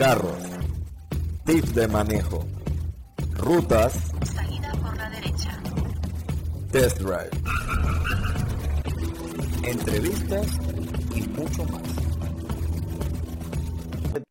carros, tips de manejo, rutas, Salida por la derecha. test drive, entrevistas y mucho más.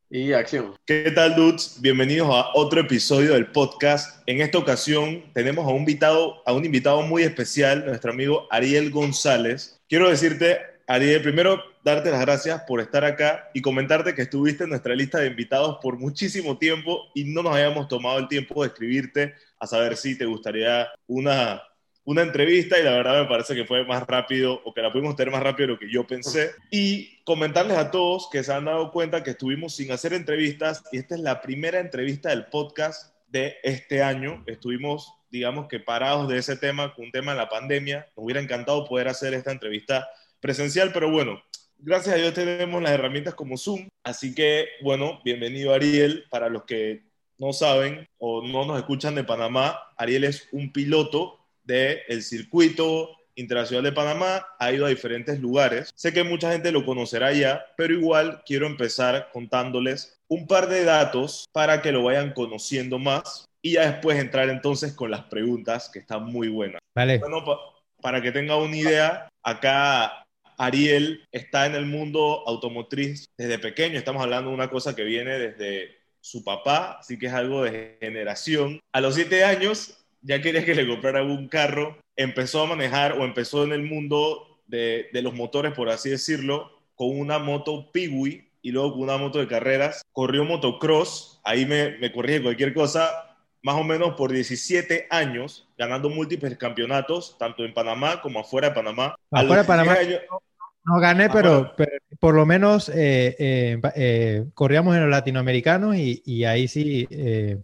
Y acción. ¿Qué tal, dudes? Bienvenidos a otro episodio del podcast. En esta ocasión tenemos a un invitado, a un invitado muy especial, nuestro amigo Ariel González. Quiero decirte, Ariel, primero darte las gracias por estar acá y comentarte que estuviste en nuestra lista de invitados por muchísimo tiempo y no nos habíamos tomado el tiempo de escribirte a saber si te gustaría una, una entrevista y la verdad me parece que fue más rápido o que la pudimos tener más rápido de lo que yo pensé. Y comentarles a todos que se han dado cuenta que estuvimos sin hacer entrevistas y esta es la primera entrevista del podcast de este año. Estuvimos, digamos que parados de ese tema, con un tema de la pandemia. Nos hubiera encantado poder hacer esta entrevista presencial, pero bueno, gracias a Dios tenemos las herramientas como Zoom. Así que, bueno, bienvenido Ariel. Para los que no saben o no nos escuchan de Panamá, Ariel es un piloto del el circuito internacional de Panamá, ha ido a diferentes lugares. Sé que mucha gente lo conocerá ya, pero igual quiero empezar contándoles un par de datos para que lo vayan conociendo más y ya después entrar entonces con las preguntas que están muy buenas. Vale. Bueno, pa- para que tenga una idea, acá Ariel está en el mundo automotriz desde pequeño. Estamos hablando de una cosa que viene desde su papá, así que es algo de generación. A los siete años ya quería que le comprara un carro. Empezó a manejar o empezó en el mundo de, de los motores, por así decirlo, con una moto Piwi y luego con una moto de carreras. Corrió motocross, ahí me, me corrige cualquier cosa, más o menos por 17 años, ganando múltiples campeonatos, tanto en Panamá como afuera de Panamá. Afuera de Panamá. 16 años- No gané, Ah, pero, por lo menos eh, eh, eh, corríamos en los latinoamericanos y, y ahí sí eh,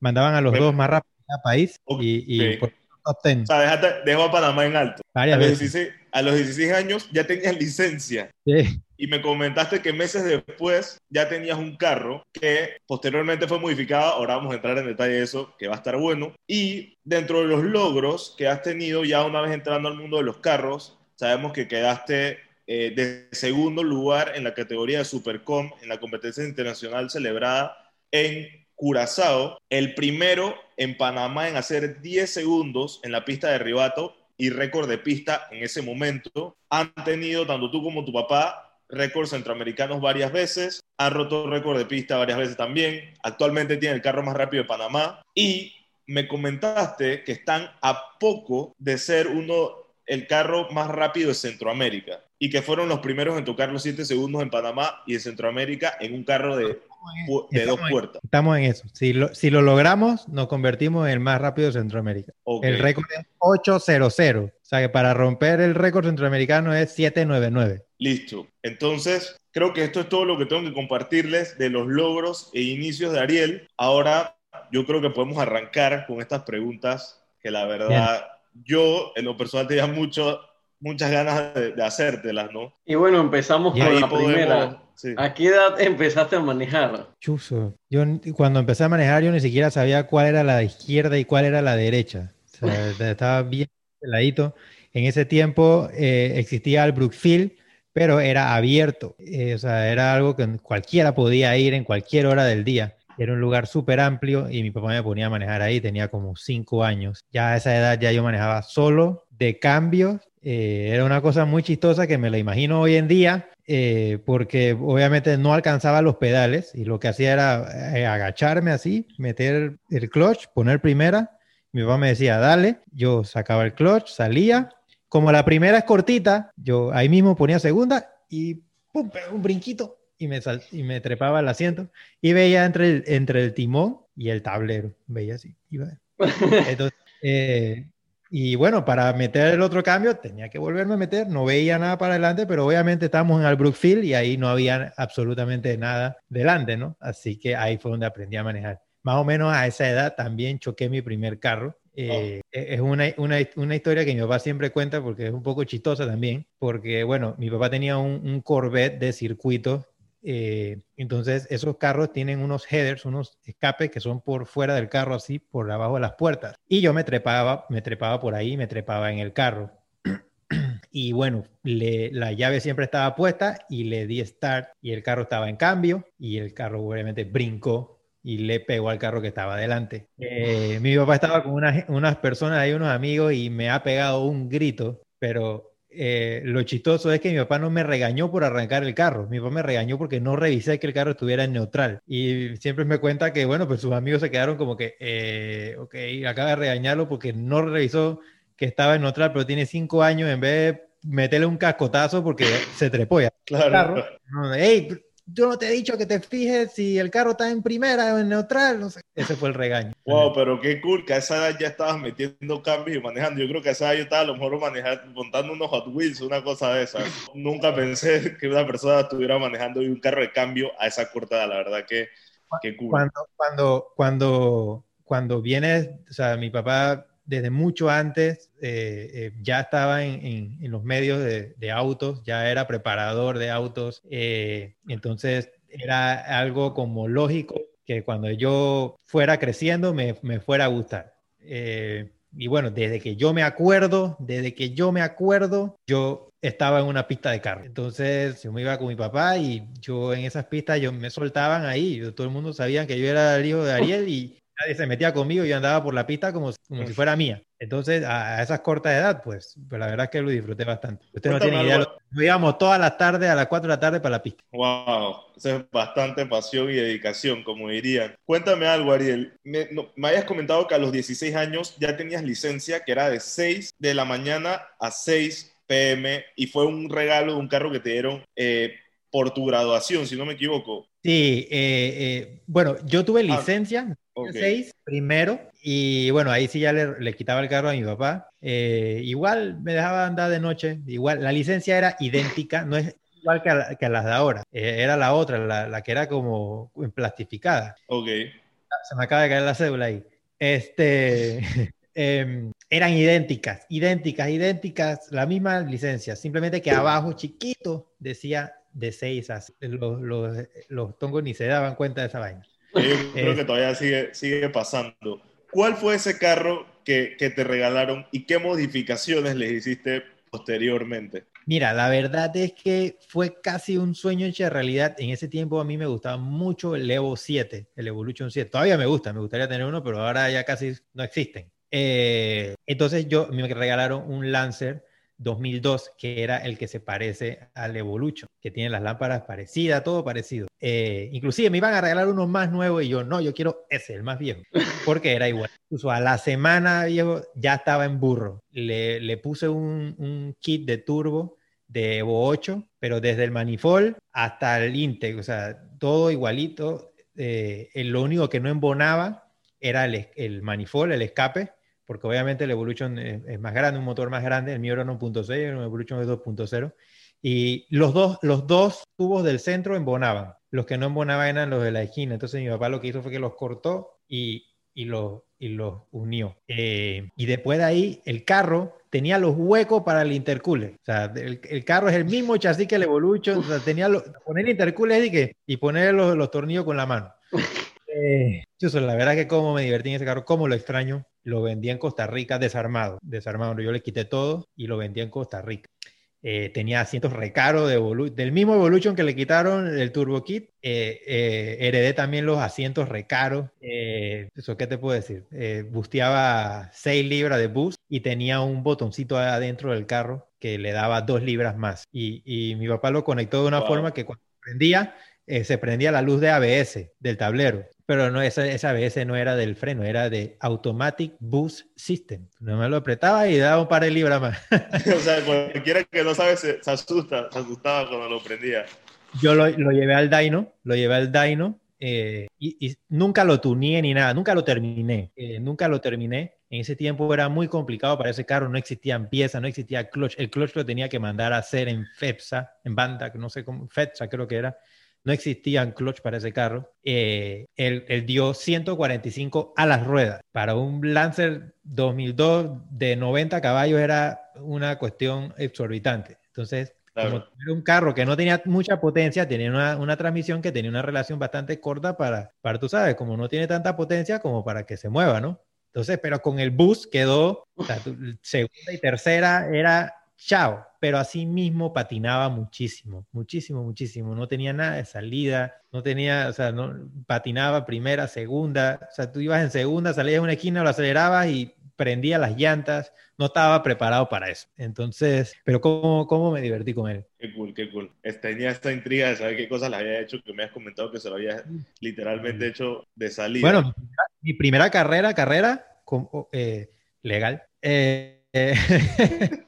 mandaban a los dos más rápido a país Ok. y, y por top 10 o sea, déjate- dejó a Panamá en alto. A los, veces. 16, a los 16 años ya tenías licencia Sí. y me comentaste que meses después ya tenías un carro que posteriormente fue modificado. Ahora vamos a entrar en detalle de eso, que va a estar bueno. Y dentro de los logros que has tenido ya una vez entrando al mundo de los carros, sabemos que quedaste eh, de segundo lugar en la categoría de Supercom en la competencia internacional celebrada en Curazao, el primero en Panamá en hacer 10 segundos en la pista de Ribato y récord de pista en ese momento. Han tenido, tanto tú como tu papá, récords centroamericanos varias veces, han roto récord de pista varias veces también, actualmente tiene el carro más rápido de Panamá. Y me comentaste que están a poco de ser uno, el carro más rápido de Centroamérica y que fueron los primeros en tocar los 7 segundos en Panamá y en Centroamérica en un carro de, de dos en- puertas. Estamos en eso. Si lo, si lo logramos, nos convertimos en el más rápido de Centroamérica. Ok. El récord es 800. O sea que para romper el récord centroamericano es 799. Listo. Entonces, creo que esto es todo lo que tengo que compartirles de los logros e inicios de Ariel. Ahora, yo creo que podemos arrancar con estas preguntas que la verdad, yo en lo personal tenía mucho, muchas ganas de, de hacértelas, ¿no? Y bueno, empezamos Y con la primera. sí. ¿A qué edad empezaste a manejar? Chuzo. Yo cuando empecé a manejar, yo ni siquiera sabía cuál era la izquierda y cuál era la derecha. O sea, estaba bien peladito. En ese tiempo eh, existía el Brookfield, pero era abierto. Eh, o sea, era algo que cualquiera podía ir en cualquier hora del día. Era un lugar súper amplio y mi papá me ponía a manejar ahí, tenía como cinco años. Ya a esa edad ya yo manejaba solo, de cambios. Eh, era una cosa muy chistosa que me la imagino hoy en día, eh, porque obviamente no alcanzaba los pedales y lo que hacía era eh, agacharme así, meter el clutch, poner primera. Mi papá me decía, dale, yo sacaba el clutch, salía. Como la primera es cortita, yo ahí mismo ponía segunda y pum, un brinquito y me, sal- y me trepaba al asiento y veía entre el, entre el timón y el tablero, veía así. Iba. Entonces, eh, y bueno, para meter el otro cambio tenía que volverme a meter, no veía nada para adelante, pero obviamente estábamos en el Brookfield y ahí no había absolutamente nada delante, ¿no? Así que ahí fue donde aprendí a manejar. Más o menos a esa edad también choqué mi primer carro. Eh, Es una, una, una historia que mi papá siempre cuenta porque es un poco chistosa también, porque bueno, mi papá tenía un, un Corvette de circuito eh, entonces, esos carros tienen unos headers, unos escapes que son por fuera del carro, así por abajo de las puertas. Y yo me trepaba, me trepaba por ahí, me trepaba en el carro. y bueno, la llave siempre estaba puesta y le di start y el carro estaba en cambio y el carro obviamente brincó y le pegó al carro que estaba adelante. Eh, mi papá estaba con unas, unas personas ahí, unos amigos y me ha pegado un grito, pero eh, lo chistoso es que mi papá no me regañó por arrancar el carro, mi papá me regañó porque no revisé que el carro estuviera en neutral y siempre me cuenta que bueno, pues sus amigos se quedaron como que, eh, ok, acaba de regañarlo porque no revisó que estaba en neutral, pero tiene cinco años en vez de meterle un cascotazo porque se trepó ya. Claro. Carro. No, Ey, yo no te he dicho que te fijes si el carro está en primera o en neutral, no sé. Ese fue el regaño. Wow, pero qué cool que a esa edad ya estabas metiendo cambios y manejando. Yo creo que a esa edad yo estaba a lo mejor manejando, montando unos Hot Wheels, una cosa de esas. Nunca pensé que una persona estuviera manejando un carro de cambio a esa corta edad. La verdad que, que cool. Cuando, cuando, cuando, cuando vienes, o sea, mi papá desde mucho antes eh, eh, ya estaba en, en- en los medios de, de autos, ya era preparador de autos, eh, entonces era algo como lógico que cuando yo fuera creciendo me, me fuera a gustar. Eh, y bueno, desde que yo me acuerdo, desde que yo me acuerdo, yo estaba en una pista de carro. Entonces yo me iba con mi papá y yo en esas pistas yo me soltaban ahí. Yo- todo el mundo sabía que yo era el hijo de Ariel y nadie se metía conmigo. Yo andaba por la pista como, si- como si fuera mía. Entonces a, esas cortas edad, pues, pues la verdad es que lo disfruté bastante. Usted no tiene idea. Nos íbamos todas las tardes a las 4 de la tarde para la pista. Wow, eso es bastante pasión y dedicación, como dirían. Cuéntame algo, Ariel. Me, no- me habías comentado que a los 16 años ya tenías licencia, que era de 6 de la mañana a 6 pm, y fue un regalo de un carro que te dieron eh, por tu graduación, si no me equivoco. Sí, eh, eh, bueno, yo tuve Ah, licencia. 6 primero, y bueno, ahí sí ya le, le quitaba el carro a mi papá. Eh, igual me dejaba andar de noche, igual la licencia era idéntica, no es igual que, a la- que a las de ahora, era la otra, la, la que era como plastificada. Ok. Se me acaba de caer la cédula ahí. Este, em, eran idénticas, idénticas, idénticas, la misma licencia, simplemente que abajo chiquito decía de 6 a los, los, los tongos ni se daban cuenta de esa vaina. Yo creo Eh. que todavía sigue, sigue pasando. ¿Cuál fue ese carro que, que te regalaron y qué modificaciones les hiciste posteriormente? Mira, la verdad es que fue casi un sueño hecho realidad. En ese tiempo a mí me gustaba mucho el Evo 7, el Evolution 7. Todavía me gusta, me gustaría tener uno, pero ahora ya casi no existen. Eh, entonces yo me regalaron un Lancer 2002, que era el que se parece al Evolution, que tiene las lámparas parecidas, todo parecido. Eh, inclusive me iban a regalar uno más nuevo y yo, no, yo quiero ese, el más viejo, porque era igual. Incluso a la semana, viejo, ya estaba en burro. Le, le puse un, un kit de turbo de Evo 8, pero desde el manifold hasta el Intec, o sea, todo igualito. Eh, el- lo único que no embonaba era el, el manifold, el escape, porque obviamente el Evolution es, es más grande, un motor más grande, el mío era 1.6, el Evolution es 2.0, y los dos, los dos tubos del centro embonaban, los que no embonaban eran los de la esquina, entonces mi papá lo que hizo fue que los cortó y, y los, y los unió. Eh, y después de ahí, el carro tenía los huecos para el intercooler. O sea, el, el carro es el mismo chasis que el Evolution. O sea, tenía lo- poner intercooler y, que, y poner los, los tornillos con la mano. Eh, chuzo, la verdad que cómo me divertí en ese carro, cómo lo extraño. Lo vendí en Costa Rica desarmado. Desarmado. Yo le quité todo y lo vendí en Costa Rica. Eh, tenía asientos recaros de Evolu- del mismo Evolution que le quitaron el Turbo Kit. Eh, eh, heredé también los asientos recaros. Eh, eso, ¿qué te puedo decir? Eh, busteaba 6 libras de boost y tenía un botoncito adentro del carro que le daba 2 libras más. Y, y mi papá lo conectó de una Wow. forma que cuando prendía, eh, se prendía la luz de ABS del tablero. Pero no, esa, esa ABS no era del freno, era de Automatic Boost System. No me lo apretaba y daba un par de libras más. o sea, cualquiera que no sabe se, se asusta, se asustaba cuando lo prendía. Yo lo, lo llevé al dyno, lo llevé al dyno eh, y, y nunca lo tuneé ni nada, nunca lo terminé, eh, nunca lo terminé. En ese tiempo era muy complicado para ese carro, no existían piezas, no existía clutch. El clutch lo tenía que mandar a hacer en FEPSA, en banda, que no sé cómo, FEPSA creo que era. No existían clutch para ese carro. Eh, él, él dio 145 a las ruedas. Para un Lancer 2002 de 90 caballos era una cuestión exorbitante. Entonces, Claro. como era un carro que no tenía mucha potencia, tenía una, una transmisión que tenía una relación bastante corta para, para, tú sabes, como no tiene tanta potencia como para que se mueva, ¿no? Entonces, pero con el bus quedó, o sea, tu- segunda y tercera era chao. Pero así mismo patinaba muchísimo, muchísimo, muchísimo. No tenía nada de salida, no tenía, o sea, no, patinaba primera, segunda. O sea, tú ibas en segunda, salías de una esquina, lo acelerabas y prendía las llantas, no estaba preparado para eso. Entonces, pero ¿cómo, cómo me divertí con él? Qué cool, qué cool. Tenía esta intriga de saber qué cosas le había hecho, que me has comentado que se lo había literalmente hecho de salida. Bueno, mi primera carrera, carrera con- eh, legal, eh, eh,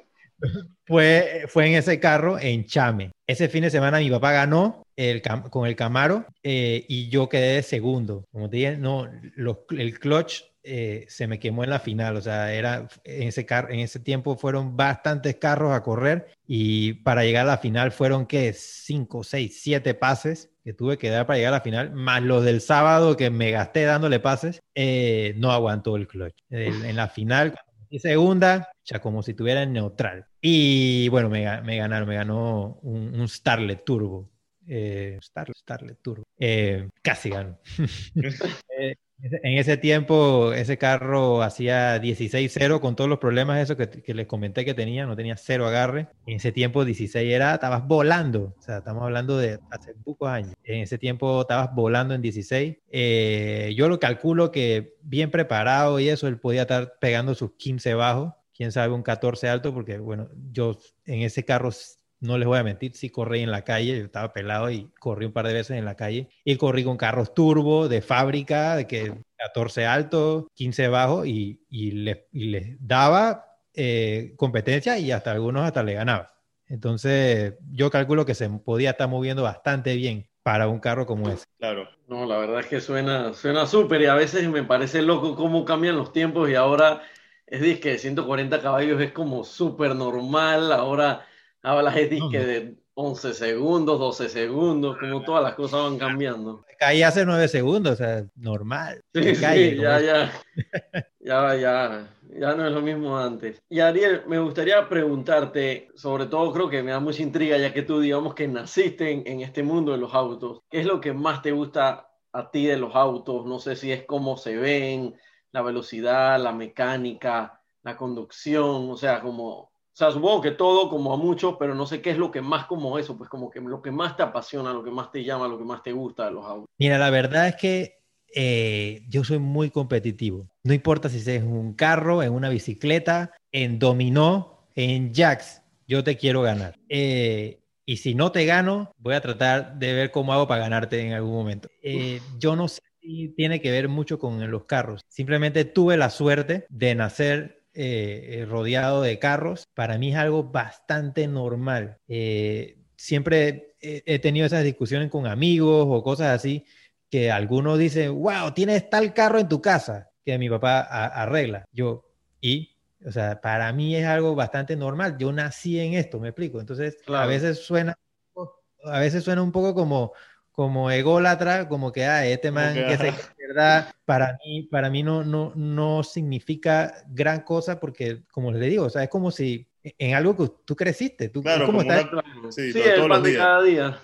fue, fue en ese carro en Chame. Ese fin de semana mi papá ganó el, con el Camaro eh, y yo quedé de segundo. Como te dije, no, los- el clutch eh, se me quemó en la final. O sea, era, en, ese car- en ese tiempo fueron bastantes carros a correr y para llegar a la final fueron, ¿qué? Cinco, seis, siete pases que tuve que dar para llegar a la final, más los del sábado que me gasté dándole pases, eh, no aguantó el clutch. El- en la final, metí segunda, ya como si tuviera en neutral. Y bueno, me, me ganaron, me ganó un, un Starlet Turbo. Eh, Starlet, Starlet Turbo. Eh, casi ganó. Eh, en ese tiempo, ese carro hacía 16-0 con todos los problemas esos que, que les comenté que tenía, no tenía cero agarre. En ese tiempo 16 era, estabas volando, o sea, estamos hablando de hace pocos años. En ese tiempo estabas volando en 16. Eh, yo lo calculo que bien preparado y eso, él podía estar pegando sus 15 bajos, quién sabe un 14 alto, porque bueno, yo en ese carro no les voy a mentir, sí corrí en la calle, yo estaba pelado y corrí un par de veces en la calle. Y corrí con carros turbo de fábrica, de que 14 alto, 15 bajo, y, y les y les daba eh, competencia y hasta algunos hasta le ganaba. Entonces, yo calculo que se podía estar moviendo bastante bien para un carro como ese. Claro. No, la verdad es que suena suena súper y a veces me parece loco cómo cambian los tiempos y ahora es disque de 140 caballos es como súper normal, ahora hablas es disque de 11 segundos, 12 segundos, como todas las cosas van cambiando. Caí hace 9 segundos, o sea, normal. Sí, sí, calle, ya, ya, ya, ya, ya no es lo mismo antes. Y Ariel, me gustaría preguntarte, sobre todo creo que me da mucha intriga, ya que tú digamos que naciste en, en este mundo de los autos, ¿qué es lo que más te gusta a ti de los autos? No sé si es cómo se ven, la velocidad, la mecánica, la conducción, o sea, como, o sea, supongo que todo como a muchos, pero no sé qué es lo que más como eso, pues como que lo que más te apasiona, lo que más te llama, lo que más te gusta de los autos. Mira, la verdad es que eh, yo soy muy competitivo. No importa si es un carro, en una bicicleta, en dominó, en jacks, yo te quiero ganar. Eh, y si no te gano, voy a tratar de ver cómo hago para ganarte en algún momento. Eh, yo no sé si tiene que ver mucho con los carros. Simplemente tuve la suerte de nacer eh, eh, rodeado de carros. Para mí es algo bastante normal. Eh, siempre he, he tenido esas discusiones con amigos o cosas así que algunos dicen, wow, tienes tal carro en tu casa que mi papá a- arregla. Yo, y, o sea, para mí es algo bastante normal. Yo nací en esto, me explico. Entonces, a veces suena, a veces suena un poco como, como ególatra, como que, ah, este man que, que se verdad, para mí, para mí no, no, no significa gran cosa porque, como le digo, o sea, es como si en algo que tú creciste, tú, Claro, es como como estar, una- Sí, Sí, todos los días. cada día.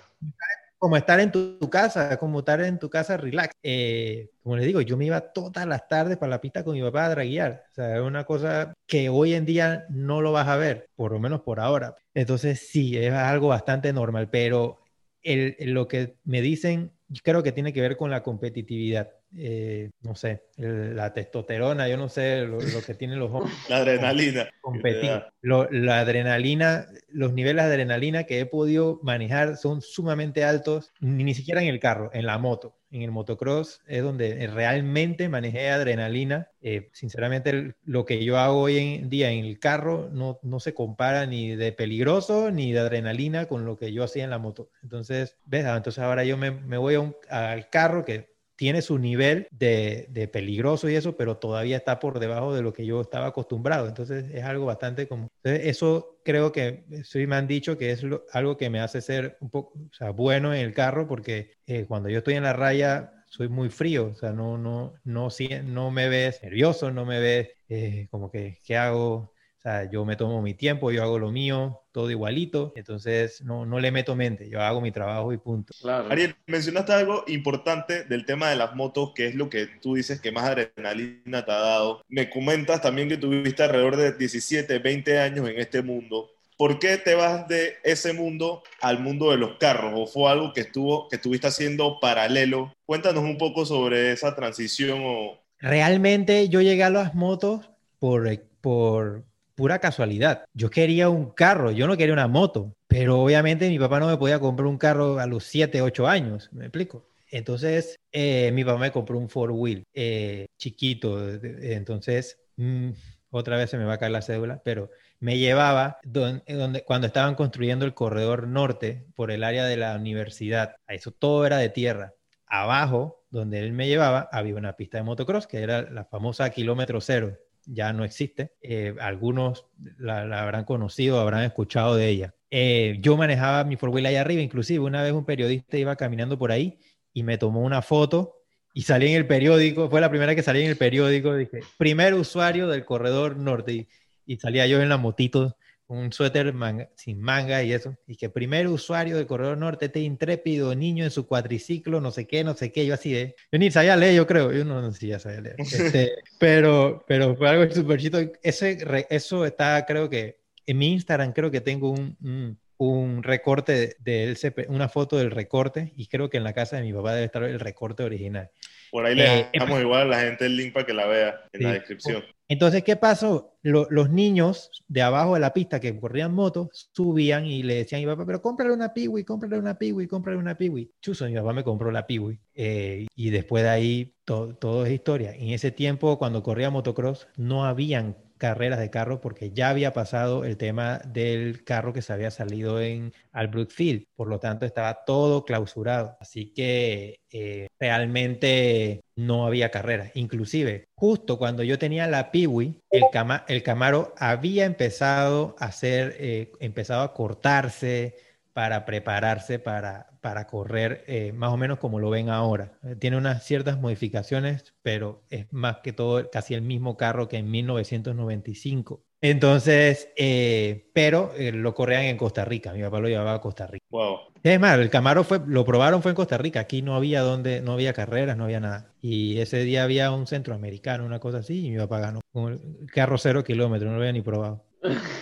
como estar en tu, tu casa, como estar en tu casa relax. Eh, como les digo, yo me iba todas las tardes para la pista con mi papá a draguear. O sea, es una cosa que hoy en día no lo vas a ver, por lo menos por ahora. Entonces, sí, es algo bastante normal, pero el, lo que me dicen, creo que tiene que ver con la competitividad. Eh, no sé, el- la testosterona, yo no sé lo, lo que tienen los hombres La adrenalina. competir. Lo- la adrenalina, los niveles de adrenalina que he podido manejar son sumamente altos, ni, ni siquiera en el carro, en la moto. En el motocross es donde realmente manejé adrenalina. Eh, sinceramente, lo que yo hago hoy en día en el carro no, no se compara ni de peligroso ni de adrenalina con lo que yo hacía en la moto. Entonces, ¿ves? Ah, Entonces ahora yo me, me voy a un- al carro que tiene su nivel de, de peligroso y eso, pero todavía está por debajo de lo que yo estaba acostumbrado. Entonces es algo bastante como... Eso creo que, sí me han dicho que es algo que me hace ser un poco, bueno en el carro, porque eh, cuando yo estoy en la raya soy muy frío, o sea, no, no, no, no me ves nervioso, no me ves eh, como que, ¿qué hago? Sea, yo me tomo mi tiempo, yo hago lo mío, todo igualito, entonces no, no le meto mente, yo hago mi trabajo y punto. Claro. Ariel, mencionaste algo importante del tema de las motos, que es lo que tú dices que más adrenalina te ha dado. Me comentas también que tuviste alrededor de 17, 20 años en este mundo. ¿por qué te vas de ese mundo al mundo de los carros? ¿O fue algo que, estuvo, que estuviste haciendo paralelo? Cuéntanos un poco sobre esa transición o... Realmente yo llegué a las motos por, por pura casualidad. Yo quería un carro, yo no quería una moto, pero obviamente mi papá no me podía comprar un carro a los 7, 8 años, ¿me explico? Entonces, eh, mi papá me compró un four wheel eh, chiquito, entonces, mm, otra vez se me va a caer la cédula, pero me llevaba donde, cuando estaban construyendo el corredor norte por el área de la universidad. Eso todo era de tierra. Abajo, donde él me llevaba, había una pista de motocross que era la famosa kilómetro cero. Ya no existe. Eh, algunos la, habrán conocido, habrán escuchado de ella. Eh, yo manejaba mi four allá arriba, inclusive una vez un periodista iba caminando por ahí y me tomó una foto y salí en el periódico, fue la primera que salí en el periódico, dije, primer usuario del corredor norte y salía yo en la motito, un suéter sin manga y eso, y que primer usuario del Corredor Norte, este intrépido niño en su cuatriciclo, no sé qué, no sé qué, yo así de, yo ni sabía leer, yo creo, yo no, no sí, ya sabía leer, este, pero, pero fue algo súper chito, ese, eso está, creo que, en mi Instagram creo que tengo un, un, recorte de, una foto del recorte, y creo que en la casa de mi papá debe estar el recorte original. Por ahí le eh, dejamos igual a la gente el link para que la vea en la descripción. Entonces, ¿qué pasó? los niños de abajo de la pista que corrían motos subían y le decían a mi papá, pero cómprale una Piwi, cómprale una Piwi, cómprale una Piwi. Chuso, mi papá me compró la Piwi. Eh, y después de ahí, todo es historia. En ese tiempo, cuando corría motocross, no habían carreras de carro porque ya había pasado el tema del carro que se había salido en Albrook Field, por lo tanto estaba todo clausurado, así que eh, realmente no había carreras. Inclusive, justo cuando yo tenía la Piwi, el, el Camaro había empezado a hacer, eh, empezado a cortarse, para prepararse para, para correr eh, más o menos como lo ven ahora. Eh, tiene unas ciertas modificaciones, pero es más que todo casi el mismo carro que en 1995. Entonces, eh, pero lo corrían en Costa Rica. Mi papá lo llevaba a Costa Rica. Wow. Es más, el Camaro fue, lo probaron fue en Costa Rica. Aquí no había donde, no había carreras, no había nada. Y ese día había un centroamericano, una cosa así, y mi papá ganó. Con el carro cero kilómetros, no lo había ni probado.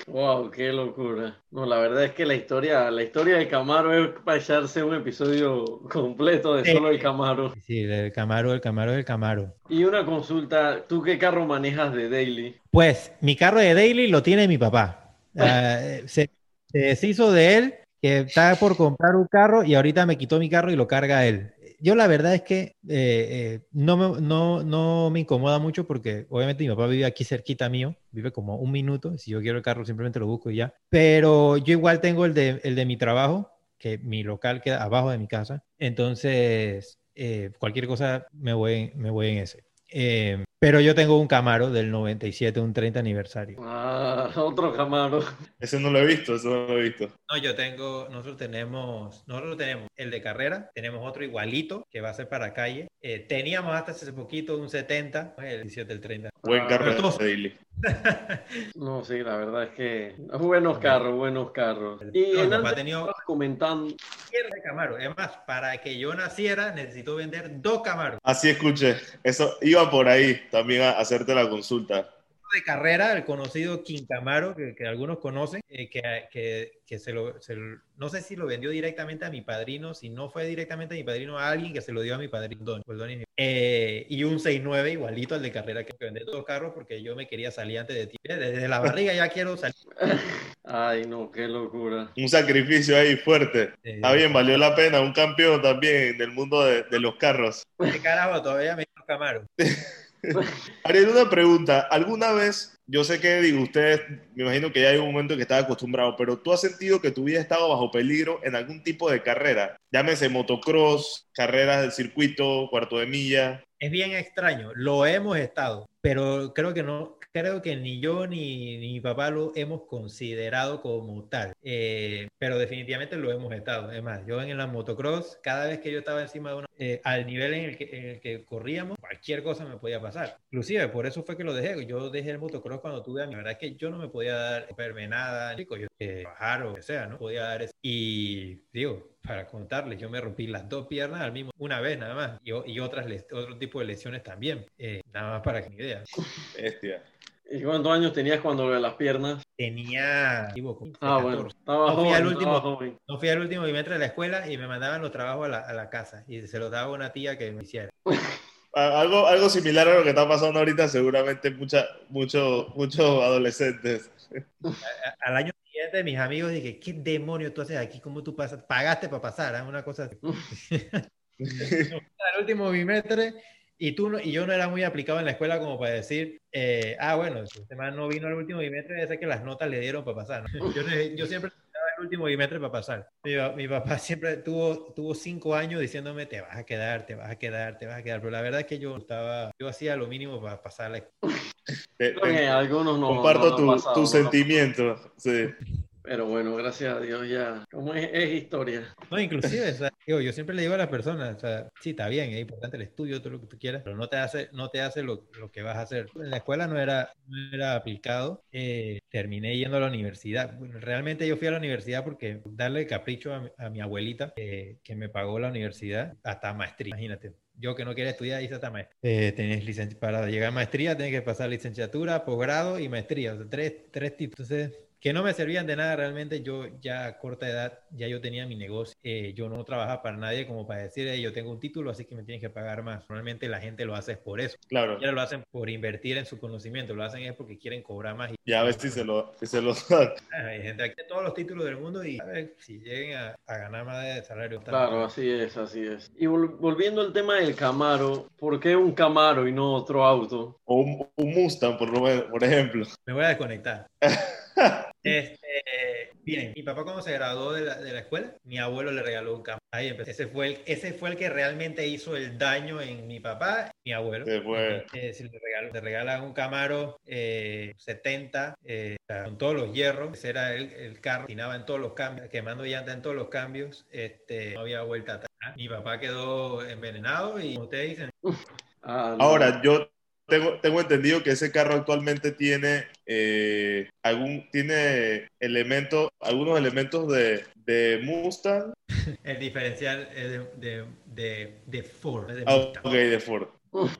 Wow, qué locura. No, la verdad es que la historia, la historia del Camaro es para echarse un episodio completo de solo el Camaro. Sí, el Camaro, el Camaro, el Camaro. Y una consulta, ¿tú qué carro manejas de Daily? Pues mi carro de Daily lo tiene mi papá. Ah, se, se deshizo de él, que está por comprar un carro y ahorita me quitó mi carro y lo carga él yo la verdad es que eh, eh, no, me, no, no, me incomoda mucho porque obviamente mi papá vive aquí cerquita mío, vive como un minuto, si yo quiero el carro simplemente lo busco y ya, pero yo igual tengo el de, el de mi trabajo, que mi local queda abajo de mi casa, entonces eh, cualquier cosa me voy, me voy en ese. Pero yo tengo un Camaro del 97, un 30 aniversario. Ah, otro Camaro. Ese no lo he visto, eso no lo he visto. No, yo tengo, nosotros tenemos, nosotros tenemos el de carrera, tenemos otro igualito que va a ser para calle. Eh, teníamos hasta hace poquito un 70, el 17, el 30. Buen ah, carro no, sí, la verdad es que buenos carros, buenos carros. Y no, en papá tenido comentando de Camaro. Es más, para que yo naciera necesito vender dos Camaros. Así escuché, eso iba por ahí también a hacerte la consulta de carrera, el conocido Quintamaro, que, que algunos conocen, eh, que, que, que se, lo, no sé si lo vendió directamente a mi padrino, si no fue directamente a mi padrino, a alguien que se lo dio a mi padrino. Eh, y un 6.9 igualito al de carrera, que vendí dos carros porque yo me quería salir antes de ti. Desde la barriga ya quiero salir. Ay, no, qué locura. Un sacrificio ahí fuerte. Está bien, valió la pena. Un campeón también del mundo de, de los carros. ¿Qué carajo? Todavía me Camaro. Haré una pregunta. ¿Alguna vez, yo sé que digo, ustedes, me imagino que ya hay un momento en que estaba acostumbrado, pero tú has sentido que tu vida estaba bajo peligro en algún tipo de carrera? Llámese motocross, carreras del circuito, cuarto de milla. Es bien extraño, lo hemos estado, pero creo que no, creo que ni yo ni, ni mi papá lo hemos considerado como tal, eh, pero definitivamente lo hemos estado. Es más, yo en la motocross, cada vez que yo estaba encima de una, eh, al nivel en el, que, en el que corríamos, cualquier cosa me podía pasar. Inclusive, por eso fue que lo dejé. Yo dejé el motocross cuando tuve a mi verdad es que yo no me podía dar, verme nada, chico, yo eh, bajar o que sea, ¿no? Podía dar eso. Y digo, para contarles, yo me rompí las dos piernas al mismo, una vez nada más, y, y otras, otro tipo de lesiones también, nada más para que me idea. ¿Y cuántos años tenías cuando las piernas? tenía... equivoco, 15, Ah, bueno, 14. estaba No fui joven, al estaba último. joven. No fui al último bimestre de la escuela y me mandaban los trabajos a la, a la casa y se los daba a una tía que me hiciera. A- Algo, algo similar a lo que está pasando ahorita, seguramente mucha, mucho, muchos adolescentes. A- Al año siguiente mis amigos dije, ¿qué demonio tú haces aquí? ¿Cómo tú pasas? Pagaste para pasar, ¿ah? una cosa así. Al último bimestre y tú no- y yo no era muy aplicado en la escuela como para decir, eh, ah, bueno, si este man no vino al último bimestre, debe ser que las notas le dieron para pasar. ¿no? Yo, yo siempre necesitaba el último bimestre para pasar. Mi, mi papá siempre tuvo, tuvo cinco años diciéndome, te vas a quedar, te vas a quedar, te vas a quedar. Pero la verdad es que yo estaba, yo hacía lo mínimo para pasar la escuela. Que te- algunos no. comparto no tu- lo han pasado, no han sentimientos. Sí. Pero bueno, gracias a Dios ya. Como es, es historia. No, inclusive, o sea, digo, yo siempre le digo a las personas, o sea, sí, está bien, es importante el estudio, todo lo que tú quieras, pero no te hace, no te hace lo, lo que vas a hacer. En la escuela no era, no era aplicado, eh, terminé yendo a la universidad. Bueno, realmente yo fui a la universidad porque darle capricho a, a mi abuelita, eh, que me pagó la universidad, hasta maestría, imagínate. Yo que no quería estudiar, hice hasta maestría. Eh, tenés para llegar a maestría, tenés que pasar licenciatura, posgrado y maestría, o sea, tres, tres títulos. Entonces, que no me servían de nada realmente. Yo ya a corta edad, ya yo tenía mi negocio. Eh, yo no trabajaba para nadie como para decir, "Hey, yo tengo un título, así que me tienes que pagar más. Normalmente la gente lo hace por eso. Claro. Ya lo hacen por invertir en su conocimiento, lo hacen es porque quieren cobrar más. Y, Y a ver si se lo, si se lo dan. Ah, hay gente aquí todos los títulos del mundo y a ver si lleguen a, a ganar más de salario. Claro, así es, así es. Y vol- volviendo al tema del Camaro, ¿por qué un Camaro y no otro auto? O un, un Mustang, por, lo menos, por ejemplo. Me voy a desconectar. Este, bien, mi papá cuando se graduó de la, de la escuela, mi abuelo le regaló un Camaro. Ahí empecé. Ese fue, el, ese fue el que realmente hizo el daño en mi papá mi abuelo. Se fue. Eh, si le, regaló- le regalan un Camaro eh, 70 eh, con todos los hierros, ese era el, el carro, tiraba en todos los cambios, quemando llanta en todos los cambios, este, no había vuelta atrás. Mi papá quedó envenenado y como ustedes dicen, Ah, no. Ahora, yo tengo, tengo entendido que ese carro actualmente tiene eh, algún tiene elementos, algunos elementos de, de Mustang. el diferencial es de, de, de, de Ford. de Ah, Mustang. ok, de Ford.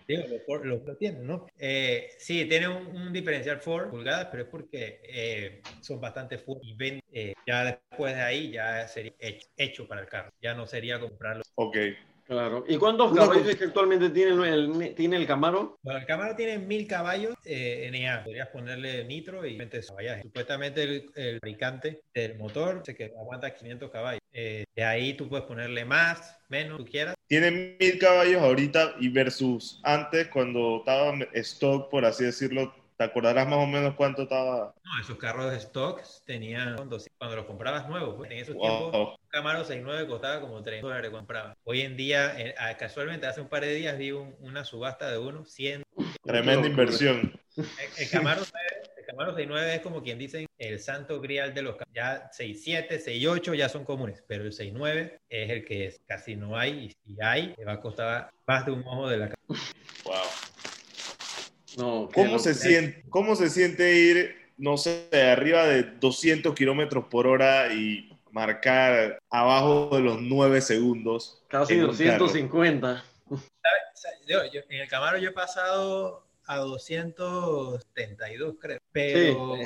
Digo, lo, Ford- lo- lo tienen, ¿no? Eh, sí, tiene un, un diferencial Ford pulgadas, pero es porque eh, son bastante Ford y ven, eh, ya después de ahí ya sería hecho, hecho para el carro. Ya no sería comprarlo. Ok. Claro. ¿Y cuántos Una caballos es que actualmente tiene el, el- tiene el Camaro? Bueno, el Camaro tiene mil caballos eh, NA. Podrías ponerle nitro y 20 caballaje. Supuestamente el, el fabricante del motor dice que aguanta 500 caballos. Eh, de ahí tú puedes ponerle más, menos, tú quieras. Tiene mil caballos ahorita y versus antes cuando estaba en stock, por así decirlo. ¿Te acordarás más o menos cuánto estaba? No, esos carros de stock tenían, cuando, cuando los comprabas nuevos, pues, en esos Wow. tiempos, un Camaro 6.9 costaba como 30 dólares compraba. Hoy en día, eh, ah, casualmente hace un par de días vi un- una subasta de uno, 100. Tremenda inversión. El, el Camaro 9, el Camaro 6.9 es como quien dicen el santo grial de los ya 6.7, 6.8 ya son comunes, pero el 6.9 es el que es, casi no hay y si hay, te va a costar más de un ojo de la cara. Wow. No, ¿Cómo se, siente, ¿Cómo se siente ir, no sé, arriba de 200 kilómetros por hora y marcar abajo de los 9 segundos? Casi en un 250. O sea, yo- yo- en el Camaro yo he pasado a 272, creo. Pero.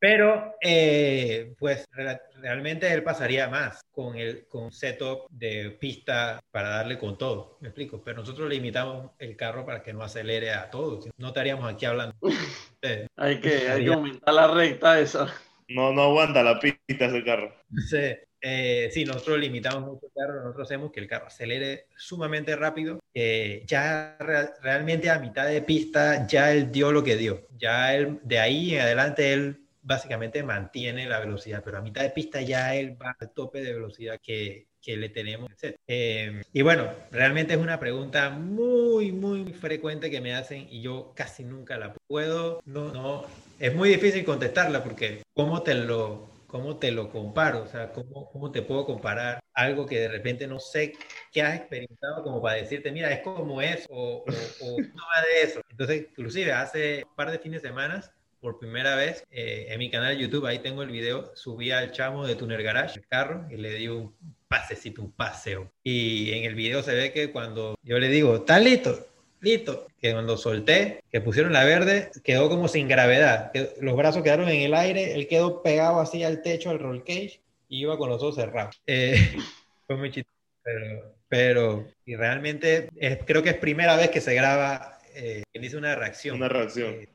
Pero eh, pues re- realmente él pasaría más con el con setup de pista para darle con todo. Me explico. Pero nosotros limitamos el carro para que no acelere a todos. No estaríamos aquí hablando. Eh, Hay que, hay que aumentar la recta esa. No, no aguanta la pista ese carro. Entonces, eh, sí, nosotros limitamos mucho el carro, nosotros hacemos que el carro acelere sumamente rápido. Eh, ya re- realmente a mitad de pista ya él dio lo que dio. Ya él, de ahí en adelante él básicamente mantiene la velocidad, pero a mitad de pista ya él va al tope de velocidad que, que le tenemos. Eh, y bueno, realmente es una pregunta muy, muy frecuente que me hacen y yo casi nunca la puedo, no, no, es muy difícil contestarla porque ¿cómo te lo, cómo te lo comparo? O sea, ¿cómo, cómo te puedo comparar algo que de repente no sé qué has experimentado como para decirte, mira, es como eso o, o, o no va de eso. Entonces, inclusive hace un par de fines de semana por primera vez eh, en mi canal de YouTube, ahí tengo el video, subí al chamo de Tuner Garage, el carro, y le di un pasecito, un paseo. Y en el video se ve que cuando yo le digo, ¿estás listo? listo. Que cuando solté, que pusieron la verde, quedó como sin gravedad. Que los brazos quedaron en el aire, él quedó pegado así al techo, al roll cage, y iba con los ojos cerrados. Eh, fue muy chistoso. Pero, pero y realmente es- creo que es primera vez que se graba, eh, que dice una reacción. Una reacción. Eh,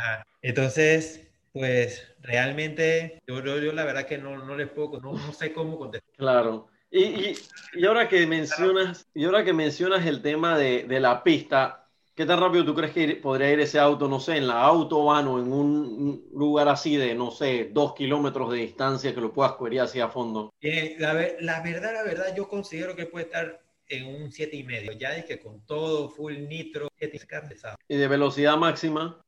ajá. Entonces, pues realmente yo, yo, yo la verdad que no, no les puedo, no, no sé cómo contestar. Claro. Y, y, y ahora que mencionas, y ahora que mencionas el tema de, de la pista, ¿qué tan rápido tú crees que ir- podría ir ese auto, no sé, en la autobahn o en un lugar así de, no sé, dos kilómetros de distancia que lo puedas cuerir hacia fondo? Eh, la, ver- la verdad, la verdad, yo considero que puede estar en un siete y medio. Ya que con todo, full nitro, y de velocidad máxima.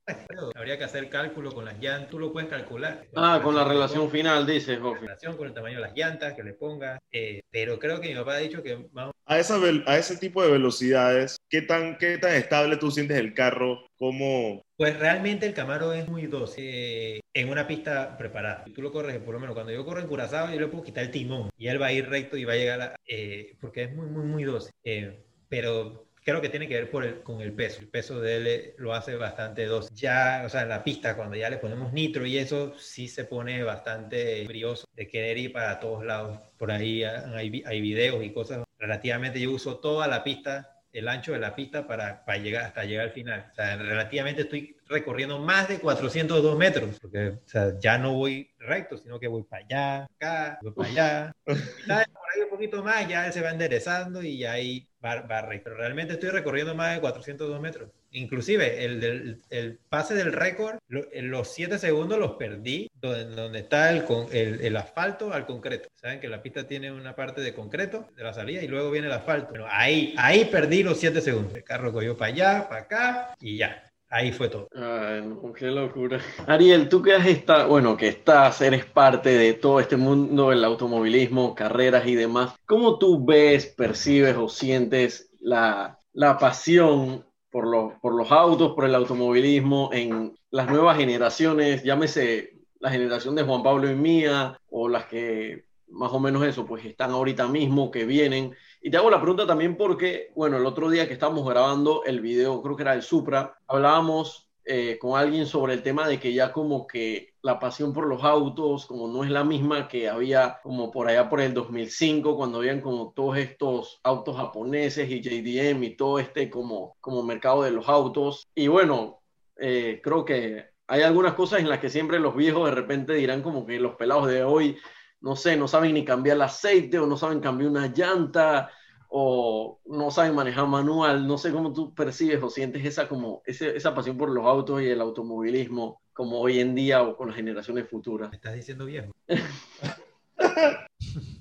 Habría que hacer cálculo con las llantas, tú lo puedes calcular. Ah, con la relación final, dices, Jofi. relación con el tamaño de las llantas que le pongas. eh, pero creo que mi papá ha dicho que vamos A, esa, a ese tipo de velocidades, ¿qué tan, ¿qué tan estable tú sientes el carro? ¿Cómo? Pues realmente el Camaro es muy dócil eh, en una pista preparada. Tú lo corres, por lo menos cuando yo corro en Curazao, yo le puedo quitar el timón y él va a ir recto y va a llegar a, eh, porque es muy, muy, muy dócil. Eh, pero creo que tiene que ver por el, con el peso. El peso de él eh, lo hace bastante dócil. Ya, o sea, en la pista, cuando ya le ponemos nitro y eso, sí se pone bastante brioso de querer ir para todos lados. Por ahí ah, hay videos y cosas. Relativamente yo uso toda la pista el ancho de la pista para, para llegar hasta llegar al final. O sea, relativamente estoy recorriendo más de 402 metros, porque o sea, ya no voy recto, sino que voy para allá, acá, voy para allá. Por ahí un poquito más, ya él se va enderezando y ya ahí va, va recto. Pero realmente estoy recorriendo más de 402 metros. Inclusive el, del- el pase del récord, lo- los 7 segundos los perdí donde, donde está el, el, el asfalto al concreto. Saben que la pista tiene una parte de concreto de la salida y luego viene el asfalto. Bueno, ahí, ahí perdí los 7 segundos. El carro cogió para allá, para acá y ya. Ahí fue todo. Ay, qué locura. Ariel, tú que has estado, bueno, que estás, eres parte de todo este mundo del automovilismo, carreras y demás. ¿Cómo tú ves, percibes o sientes la, la pasión por los, por los autos, por el automovilismo en las nuevas generaciones? Llámese la generación de Juan Pablo y mía, o las que más o menos eso, pues están ahorita mismo, que vienen. Y te hago la pregunta también porque, bueno, el otro día que estábamos grabando el video, creo que era el Supra, hablábamos eh, con alguien sobre el tema de que ya como que la pasión por los autos como no es la misma que había como por allá por el 2005 cuando habían como todos estos autos japoneses y JDM y todo este como, como mercado de los autos. Y bueno, eh, creo que hay algunas cosas en las que siempre los viejos de repente dirán como que los pelados de hoy, no sé, no saben ni cambiar el aceite o no saben cambiar una llanta o no saben manejar manual, no sé cómo tú percibes o sientes esa como ese- esa pasión por los autos y el automovilismo como hoy en día o con las generaciones futuras. Me estás diciendo viejo.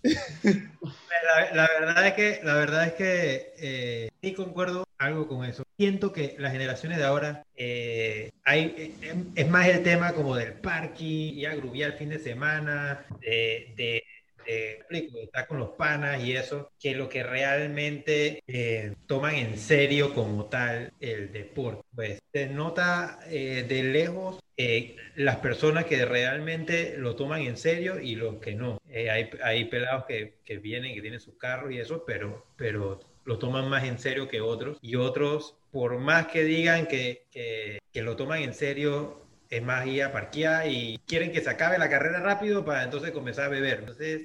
La, la verdad es que, la verdad es que eh, sí concuerdo algo con eso. Siento que las generaciones de ahora eh, hay, eh, es más el tema como del parking y agrubiar el fin de semana, de, de, de estar con los panas y eso, que lo que realmente eh, toman en serio como tal el deporte. Pues se nota eh, de lejos eh, las personas que realmente lo toman en serio y los que no. Eh, hay, hay pelados que, que vienen, que tienen sus carros y eso, pero, pero lo toman más en serio que otros. Y otros, por más que digan que, que, que lo toman en serio, es más ir a parquear y quieren que se acabe la carrera rápido para entonces comenzar a beber. Entonces,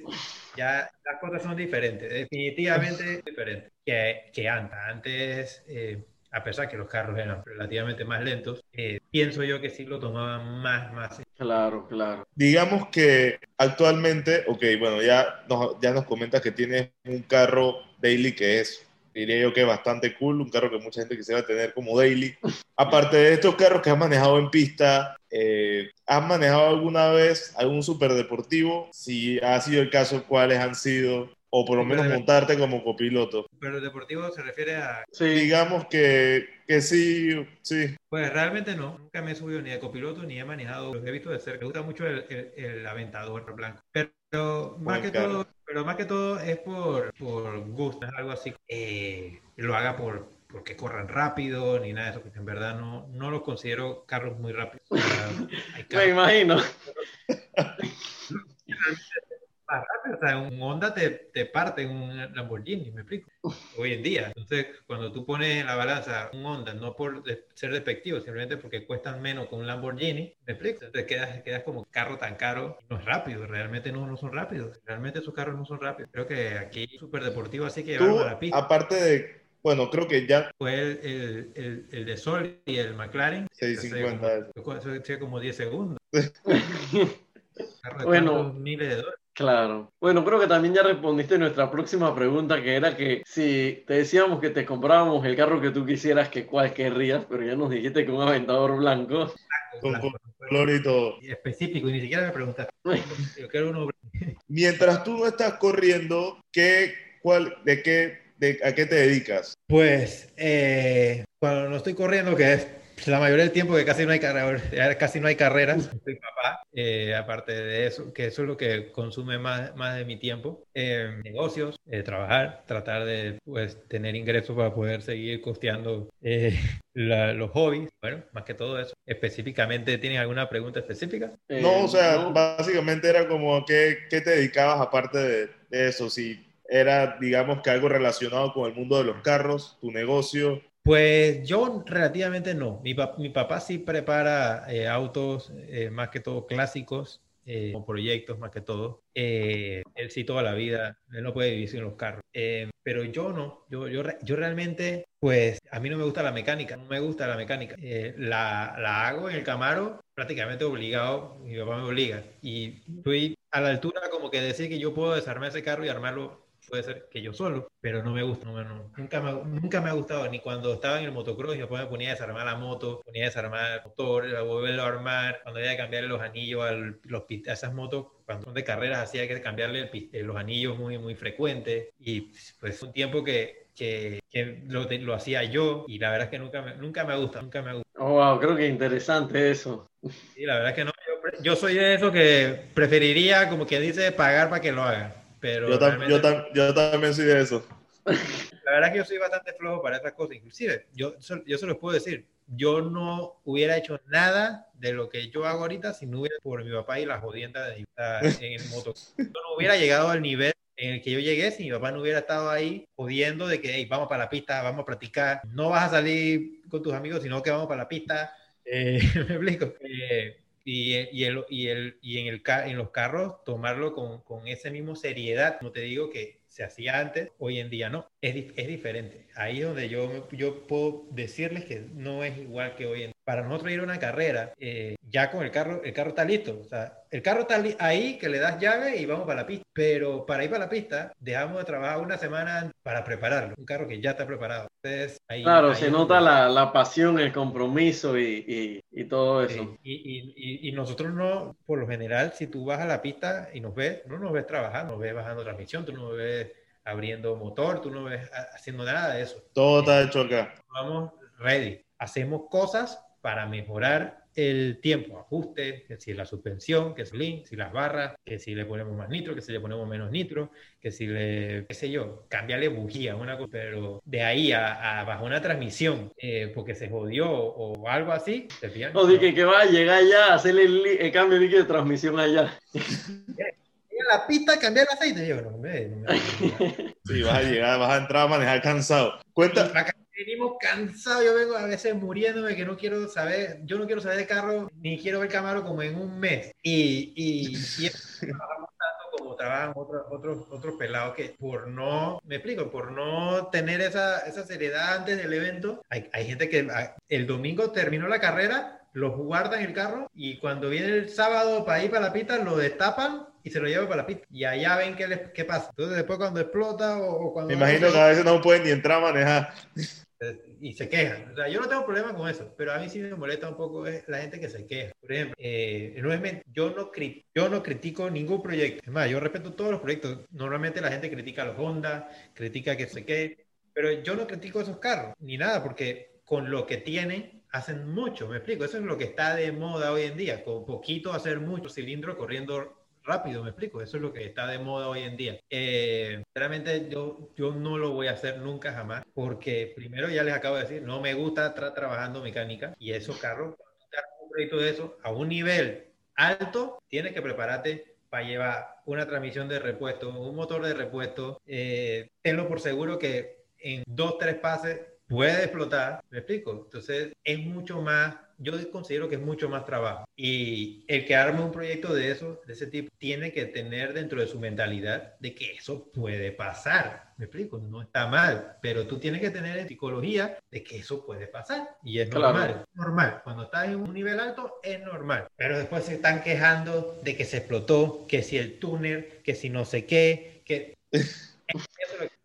ya las cosas son diferentes, definitivamente diferentes que, que antes. Antes, eh, a pesar que los carros eran relativamente más lentos, eh, pienso yo que sí lo tomaban más, más. Claro, claro. Digamos que actualmente, ok, bueno, ya nos, ya nos comentas que tienes un carro daily que es, diría yo que bastante cool, un carro que mucha gente quisiera tener como daily. Aparte de estos carros que has manejado en pista, eh, ¿has manejado alguna vez algún superdeportivo? Si ha sido el caso, ¿cuáles han sido? O por lo menos montarte como copiloto. Pero el deportivo se refiere a... Sí, Digamos que, que sí, sí. Pues realmente no, nunca me he subido ni de copiloto ni he manejado, los he visto de cerca. Me gusta mucho el, el, el aventador blanco. Pero más, Buen que todo, pero más que todo es por, por gusto, es algo así. Eh, lo haga por porque corran rápido ni nada de eso, porque en verdad no, no los considero carros muy rápidos. O sea, hay me imagino. más rápidos. O sea, un Honda te, te parte un Lamborghini, me explico. Hoy en día. Entonces, cuando tú pones en la balanza un Honda, no por de- ser despectivo, simplemente porque cuestan menos que un Lamborghini, me explico. Entonces quedas, quedas como carro tan caro, no es rápido, realmente no, no son rápidos. Realmente esos carros no son rápidos. Creo que aquí súper deportivo, así que llevarlo a la pista. aparte de, bueno, creo que ya Fue el, el, el, el de Sol y el McLaren. 650 eso. Eso eso como 10 segundos. Bueno. miles de dólares. Claro. Bueno, creo que también ya respondiste nuestra próxima pregunta, que era que si te decíamos que te comprábamos el carro que tú quisieras, que cuál querrías, pero ya nos dijiste que un aventador blanco. Con Blanco, color y todo. específico y ni siquiera me preguntaste. Yo quiero uno Mientras tú no estás corriendo, ¿qué, cuál, de qué, de, a qué te dedicas? Pues eh, cuando no estoy corriendo, que es la mayoría del tiempo que casi no hay carreras, casi no hay carreras, soy papá. eh, aparte de eso, que eso es lo que consume más, más de mi tiempo. Eh, negocios, eh, trabajar, tratar de pues, tener ingresos para poder seguir costeando eh, la- los hobbies. Bueno, más que todo eso. Específicamente, ¿tienen alguna pregunta específica? Eh, No, o sea, no. básicamente era como qué, qué te dedicabas aparte de, de eso, si era, digamos, que algo relacionado con el mundo de los carros, tu negocio. Pues yo relativamente no. Mi, pa- mi papá sí prepara eh, autos, eh, más que todo clásicos, eh, o proyectos más que todo. Eh, él sí toda la vida, él no puede vivir sin los carros. Eh, pero yo no, yo, yo, yo realmente, pues a mí no me gusta la mecánica, no me gusta la mecánica. La, la hago en el Camaro prácticamente obligado, mi papá me obliga. Y estoy a la altura como que decir que yo puedo desarmar ese carro y armarlo puede ser que yo solo, pero no me gusta, no no- nunca, me, nunca me ha gustado, ni cuando estaba en el motocross, y después me ponía a desarmar la moto, ponía a desarmar el motor, a volverlo a armar, cuando había que cambiarle los anillos al- los, a esas motos, cuando son de carreras, hacía que cambiarle el eh, los anillos muy, muy frecuentes, y pues un tiempo que, que, que lo, lo hacía yo, y la verdad es que nunca me, nunca me gusta, nunca me gusta. Oh, wow, creo que interesante eso. Sí, la verdad es que no, yo, yo soy de esos que preferiría, como que dice, pagar para que lo haga. Pero Yo, tam- yo, tam- yo también soy de eso. La verdad es que yo soy bastante flojo para esas cosas. Inclusive, yo, yo se los puedo decir, yo no hubiera hecho nada de lo que yo hago ahorita si no hubiera por mi papá y la jodienda de en el moto. Yo no hubiera llegado al nivel en el que yo llegué si mi papá no hubiera estado ahí jodiendo de que "Hey, vamos para la pista, vamos a practicar, no vas a salir con tus amigos, sino que vamos para la pista. Eh, ¿Me explico? Eh, y, y, el, y, el, y en, el, en los carros tomarlo con, con esa misma seriedad, como te digo, que se hacía antes, hoy en día no. Es, es diferente. Ahí es donde yo, yo puedo decirles que no es igual que hoy en. Para nosotros ir a una carrera, eh, ya con el carro, el carro está listo. O sea, el carro está ahí, que le das llave y vamos para la pista. Pero para ir para la pista, dejamos de trabajar una semana para prepararlo. Un carro que ya está preparado. Entonces, ahí, Claro, ahí se nota la, la pasión, el compromiso y, y- y todo eso. Y, y- nosotros no, por lo general, si tú vas a la pista y nos ves, no nos ves trabajando, nos ves bajando transmisión, tú no nos ves abriendo motor, tú no ves ha- haciendo nada de eso. Todo está hecho acá. Vamos ready. Hacemos cosas para mejorar el tiempo, ajustes, que si la suspensión, que si link, si las barras, que si le ponemos más nitro, que si le ponemos menos nitro, que si le, qué sé yo, cambiarle bujía, una cosa, pero de ahí a, a bajo una transmisión, eh, porque se jodió o algo así, te fijan? No, di que, que va a llegar ya a hacerle el, el cambio de transmisión allá. La pista, cambiar el aceite, yo no me, no Sí, vas a llegar, vas a entrar a manejar cansado. Cuenta, Acá venimos cansados, yo vengo a veces muriéndome que no quiero saber, yo no quiero saber de carro, ni quiero ver Camaro como en un mes. Y, y, y como trabajan otros, otros, otros pelados que por no, me explico, por no tener esa, esa seriedad antes del evento, hay, hay gente que ah, el domingo terminó la carrera, los guardan el carro y cuando viene el sábado para ir para la pista, lo destapan y se lo llevan para la pista. Y allá ven qué, les, qué pasa. Entonces después cuando explota o, o cuando... me imagino que a veces no pueden ni entrar a manejar. y se quejan. O sea, yo no tengo problema con eso, pero a mí sí me molesta un poco es la gente que se queja. Por ejemplo, eh, men- yo, no yo no critico ningún proyecto. Es más, yo respeto todos los proyectos. Normalmente la gente critica a los Honda, critica que se quede, pero yo no critico esos carros, ni nada, porque con lo que tienen hacen mucho, me explico. Eso es lo que está de moda hoy en día, con poquito hacer mucho cilindro corriendo rápido, me explico. Eso es lo que está de moda hoy en día. Eh, sinceramente, yo, yo no lo voy a hacer nunca jamás, porque primero ya les acabo de decir, no me gusta estar trabajando mecánica y esos carros, proyecto de eso a un nivel alto, tienes que prepararte para llevar una transmisión de repuesto, un motor de repuesto, eh, tenlo por seguro que en dos, tres pases puede explotar, ¿me explico? Entonces es mucho más, yo considero que es mucho más trabajo. Y el que arme un proyecto de eso, de ese tipo, tiene que tener dentro de su mentalidad de que eso puede pasar, ¿me explico? No está mal, pero tú tienes que tener en psicología de que eso puede pasar. Y es Claro. normal, normal. Cuando estás en un nivel alto, es normal. Pero después se están quejando de que se explotó, que si el túnel, que si no sé qué, que...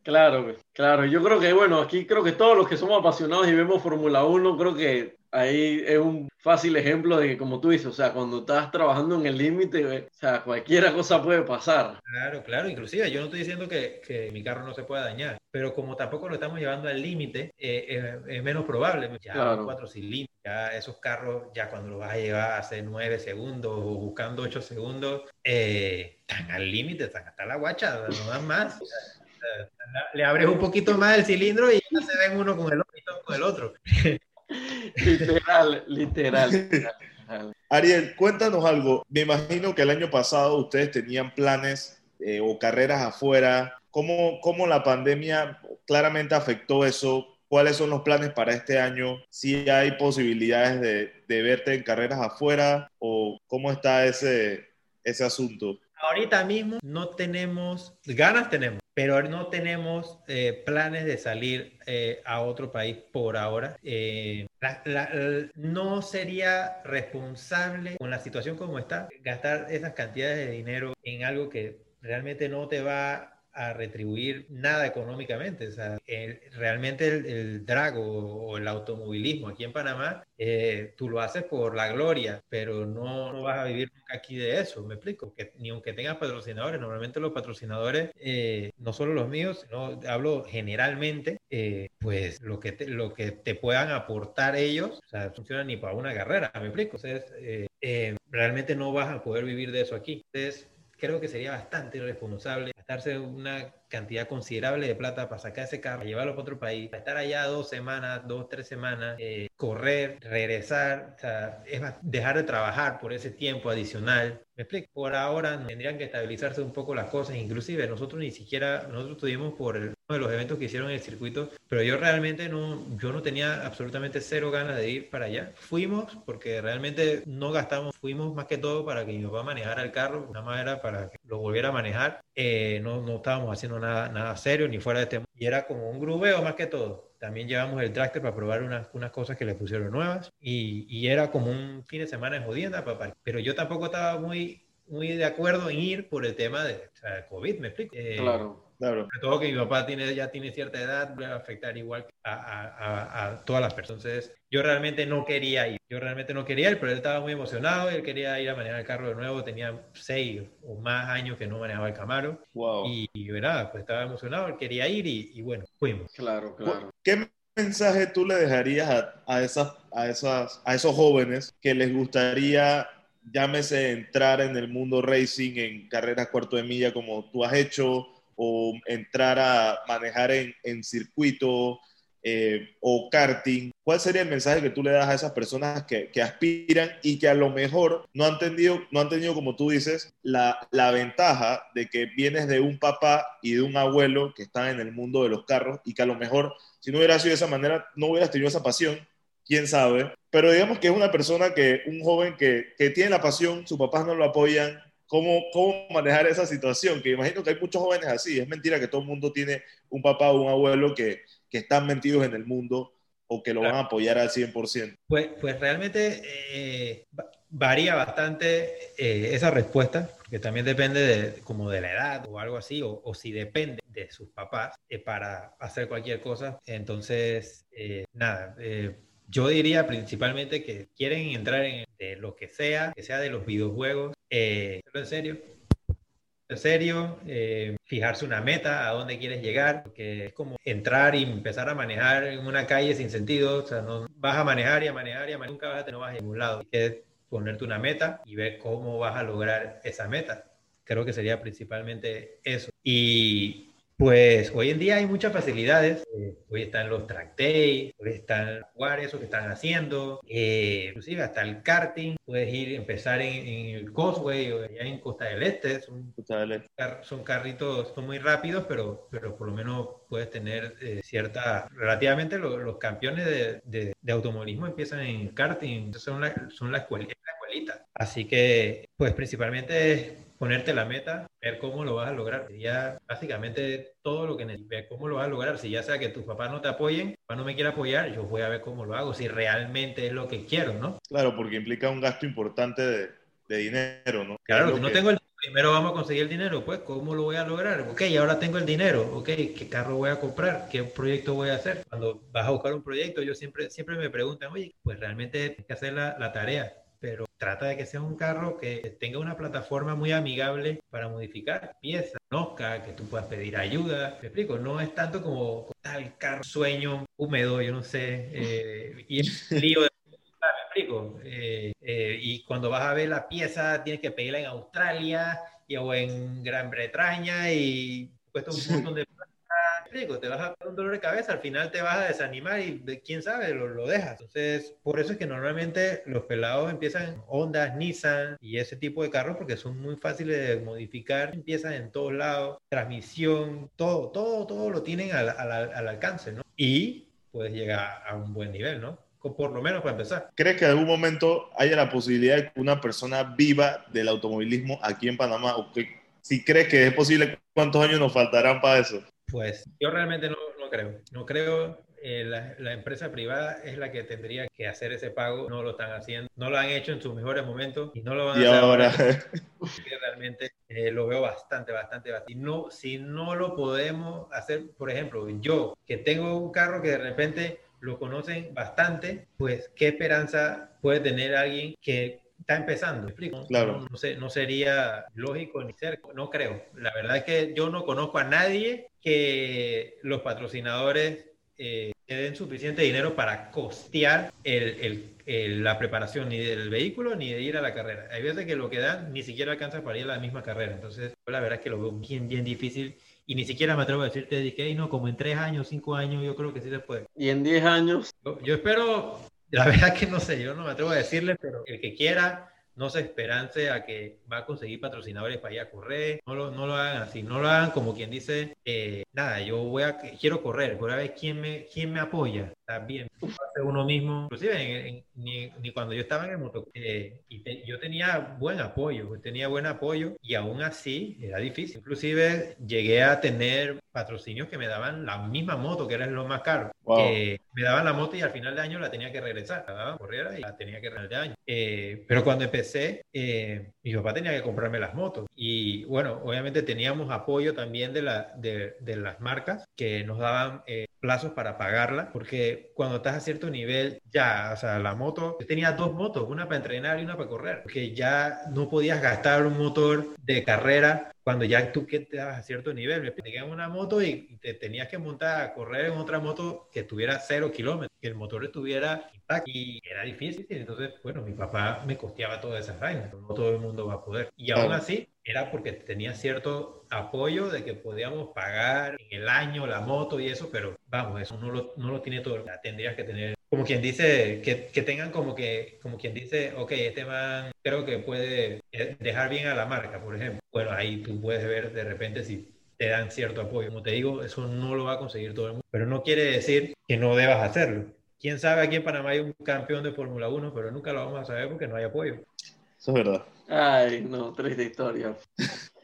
Claro, claro. Yo creo que, bueno, aquí creo que todos los que somos apasionados y vemos Fórmula 1, creo que ahí es un fácil ejemplo de que, como tú dices, o sea, cuando estás trabajando en el límite, güey, o sea, cualquier cosa puede pasar. Claro, claro, inclusive yo no estoy diciendo que, que mi carro no se pueda dañar, pero como tampoco lo estamos llevando al límite, eh, eh, es menos probable. Ya Claro. cuatro cilindros, ya esos carros, ya cuando los vas a llevar a hacer nueve segundos o buscando ocho segundos, eh, están al límite, están hasta la guacha, no dan más. Le abres un poquito más el cilindro y ya se ven uno con el otro con el otro. Literal, literal. Ariel, cuéntanos algo. Me imagino que el año pasado ustedes tenían planes eh, o carreras afuera. ¿Cómo, ¿Cómo la pandemia claramente afectó eso? ¿Cuáles son los planes para este año? ¿Si hay posibilidades de, de verte en carreras afuera o cómo está ese, ese asunto? Ahorita mismo no tenemos, ganas tenemos, pero no tenemos eh, planes de salir eh, a otro país por ahora. Eh, no sería responsable con la situación como está gastar esas cantidades de dinero en algo que realmente no te va a retribuir nada económicamente. O sea, el- realmente el, el drag o, el automovilismo aquí en Panamá, eh, tú lo haces por la gloria, pero no, no vas a vivir nunca aquí de eso, me explico, que ni aunque tengas patrocinadores, normalmente los patrocinadores, eh, no solo los míos, sino hablo generalmente, eh, pues lo que, te, lo que te puedan aportar ellos, o sea, funciona ni para una carrera, me explico, entonces eh, eh, realmente no vas a poder vivir de eso aquí. Entonces, creo que sería bastante irresponsable gastarse una cantidad considerable de plata para sacar ese carro, llevarlo para otro país, para estar allá dos semanas, dos, tres semanas, eh, correr, regresar, o sea, es dejar de trabajar por ese tiempo adicional. ¿Me explico? Por ahora tendrían que estabilizarse un poco las cosas, inclusive nosotros ni siquiera, nosotros estuvimos por el- uno de los eventos que hicieron en el circuito, pero yo realmente no, yo no tenía absolutamente cero ganas de ir para allá. Fuimos porque realmente no gastamos, fuimos más que todo para que mi papá manejara el carro, nada más era para que lo volviera a manejar. Eh, no, no estábamos haciendo nada, nada serio ni fuera de este y era como un grubeo más que todo. También llevamos el tractor para probar unas, unas cosas que le pusieron nuevas y, y era como un fin de semana en jodienda, papá. Pero yo tampoco estaba muy, muy de acuerdo en ir por el tema de o sea, COVID, ¿me explico? Eh, Claro. Claro. sobre todo que mi papá tiene, ya tiene cierta edad, le va a afectar igual a, a- a- a todas las personas. Entonces, yo realmente no quería ir. Yo realmente no quería ir, pero él estaba muy emocionado. Él quería ir a manejar el carro de nuevo. Tenía seis o más años que no manejaba el Camaro. Wow. Y, y nada, pues estaba emocionado. Él quería ir y, y bueno, fuimos. Claro, claro. ¿Qué mensaje tú le dejarías a, a esas, a, esas, a esos jóvenes que les gustaría, llámese, entrar en el mundo racing en carreras cuarto de milla como tú has hecho, o entrar a manejar en, circuito eh, o karting? ¿Cuál sería el mensaje que tú le das a esas personas que, que aspiran y que a lo mejor no han tenido, no han tenido como tú dices, la, la ventaja de que vienes de un papá y de un abuelo que están en el mundo de los carros y que a lo mejor si no hubiera sido de esa manera, no hubieras tenido esa pasión, quién sabe. Pero digamos que es una persona que, un joven que, que tiene la pasión, sus papás no lo apoyan. ¿Cómo, ¿Cómo manejar esa situación? Que imagino que hay muchos jóvenes así. Es mentira que todo el mundo tiene un papá o un abuelo que, que están metidos en el mundo o que lo van a apoyar al 100%. Pues, pues realmente eh, va- varía bastante eh, esa respuesta, porque también depende de, como de la edad o algo así, o, o si depende de sus papás eh, para hacer cualquier cosa. Entonces, eh, nada, yo diría principalmente que quieren entrar en lo que sea, que sea de los videojuegos, eh, en serio. En serio, eh, fijarse una meta, a dónde quieres llegar, porque es como entrar y empezar a manejar en una calle sin sentido, o sea, no vas a manejar y a manejar y a manejar, nunca vas a, no vas a ningún lado. Hay que ponerte una meta y ver cómo vas a lograr esa meta. Creo que sería principalmente eso. Y Pues hoy en día hay muchas facilidades. Eh, hoy están los track days, hoy están jugar eso que están haciendo, eh, inclusive hasta el karting. Puedes ir empezar en, en el Causeway o allá en Costa del Este. Son, dale. car- son carritos, son muy rápidos, pero, pero por lo menos puedes tener eh, cierta. Relativamente lo- los campeones de, de- de automovilismo empiezan en karting, son la, son la, escuel- es la escuelita. Así que, pues principalmente ponerte la meta, ver cómo lo vas a lograr. Sería básicamente todo lo que necesitas, ver cómo lo vas a lograr. Si ya sea que tus papás no te apoyen, papá no me quiere apoyar, yo voy a ver cómo lo hago, si realmente es lo que quiero, ¿no? Claro, porque implica un gasto importante de, de dinero, ¿no? Claro, si lo no que- tengo el primero vamos a conseguir el dinero, pues ¿cómo lo voy a lograr? Ok, ahora tengo el dinero, ok, ¿qué carro voy a comprar? ¿Qué proyecto voy a hacer? Cuando vas a buscar un proyecto, yo siempre, siempre me preguntan, oye, pues realmente tienes que hacer la, la tarea, trata de que sea un carro que tenga una plataforma muy amigable para modificar piezas, conozca, que tú puedas pedir ayuda, me explico, no es tanto como tal carro sueño húmedo, yo no sé, eh, y es lío de Ah, explico. Eh, eh, y cuando vas a ver la pieza, tienes que pedirla en Australia y, o en Gran Bretaña y cuesta un montón de explico, te vas a dar un dolor de cabeza, al final te vas a desanimar y quién sabe, lo, lo dejas. Entonces, por eso es que normalmente los pelados empiezan Honda, Nissan y ese tipo de carros porque son muy fáciles de modificar, empiezan en todos lados, transmisión, todo, todo, todo lo tienen al, al- al alcance, ¿no? Y puedes llegar a un buen nivel, ¿no? Por lo menos para empezar. ¿Crees que en algún momento haya la posibilidad de que una persona viva del automovilismo aquí en Panamá? ¿O que, si crees que es posible, cuántos años nos faltarán para eso? Pues yo realmente no, no creo. No creo. eh, la, la empresa privada es la que tendría que hacer ese pago. No lo están haciendo. No lo han hecho en sus mejores momentos y no lo van a hacer ahora, que realmente eh, lo veo bastante, bastante, bastante. Y no, si no lo podemos hacer, por ejemplo, yo que tengo un carro que de repente lo conocen bastante, pues qué esperanza puede tener alguien que está empezando. ¿Me explico? Claro. No, no sé, no sería lógico ni cerca, no creo. La verdad es que yo no conozco a nadie que los patrocinadores eh, den suficiente dinero para costear el, el- el- la preparación ni del vehículo ni de ir a la carrera. Hay veces que lo que dan ni siquiera alcanza para ir a la misma carrera. Entonces, la verdad es que lo veo bien, bien difícil y ni siquiera me atrevo a decirte de que, "Ey, no, como en tres años, cinco años, yo creo que sí se puede. Y en 10 años, Yo, yo espero, la verdad que no sé, yo no me atrevo a decirle, pero el que quiera, no se esperance a que va a conseguir patrocinadores para ir a correr, no lo, no lo hagan así, no lo hagan como quien dice, eh, nada, yo voy a, quiero correr, voy a ver quién me, quién me apoya, bien, hace uno mismo, inclusive en- en- ni, ni cuando yo estaba en el moto, eh, y te- yo tenía buen apoyo, tenía buen apoyo y aún así era difícil, inclusive llegué a tener patrocinios que me daban la misma moto, que era lo más caro, Wow. que me daban la moto y al final de año la tenía que regresar. La daban corriera y la tenía que regresar de año. Eh, pero cuando empecé, eh, mi papá tenía que comprarme las motos. Y bueno, obviamente teníamos apoyo también de, la, de, de las marcas que nos daban eh, plazos para pagarla, porque cuando estás a cierto nivel, ya, o sea, la moto, yo tenía dos motos, una para entrenar y una para correr, porque ya no podías gastar un motor de carrera cuando ya tú que te dabas a cierto nivel, me tenían una moto y te tenías que montar a correr en otra moto que estuviera cero kilómetros, que el motor estuviera intacto y era difícil. Entonces, bueno, mi papá me costeaba todas esas vainas, no todo el mundo va a poder. Y aún así, era porque tenía cierto apoyo de que podíamos pagar en el año la moto y eso, pero vamos, eso no lo, no lo tiene todo. Ya tendrías que tener, como quien dice, que, que tengan como que, como quien dice, ok, este man creo que puede eh, dejar bien a la marca, por ejemplo. Bueno, ahí tú puedes ver de repente si te dan cierto apoyo. Como te digo, eso no lo va a conseguir todo el mundo, pero no quiere decir que no debas hacerlo. Quién sabe, aquí en Panamá hay un campeón de Fórmula 1, pero nunca lo vamos a saber porque no hay apoyo. eso es verdad. ay, no, triste historia.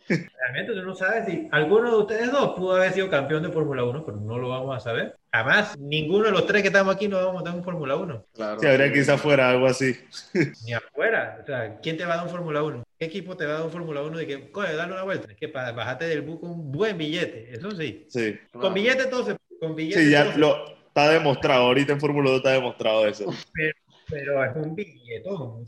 Realmente tú no sabes si alguno de ustedes dos pudo haber sido campeón de Fórmula 1, pero no lo vamos a saber. Jamás, ninguno de los tres que estamos aquí nos vamos a dar un Fórmula 1. Claro. Sí, habría quizás fuera algo así. Ni afuera. O sea, ¿quién te va a dar un Fórmula 1? ¿Qué equipo te va a dar un Fórmula 1 de que, coge, dale una vuelta? Es que para bajarte del bus con un buen billete, eso sí. Sí, Con billete todo se con billete sí ya todo se- lo está demostrado. Ahorita en Fórmula 2 está demostrado eso. pero es un billetón.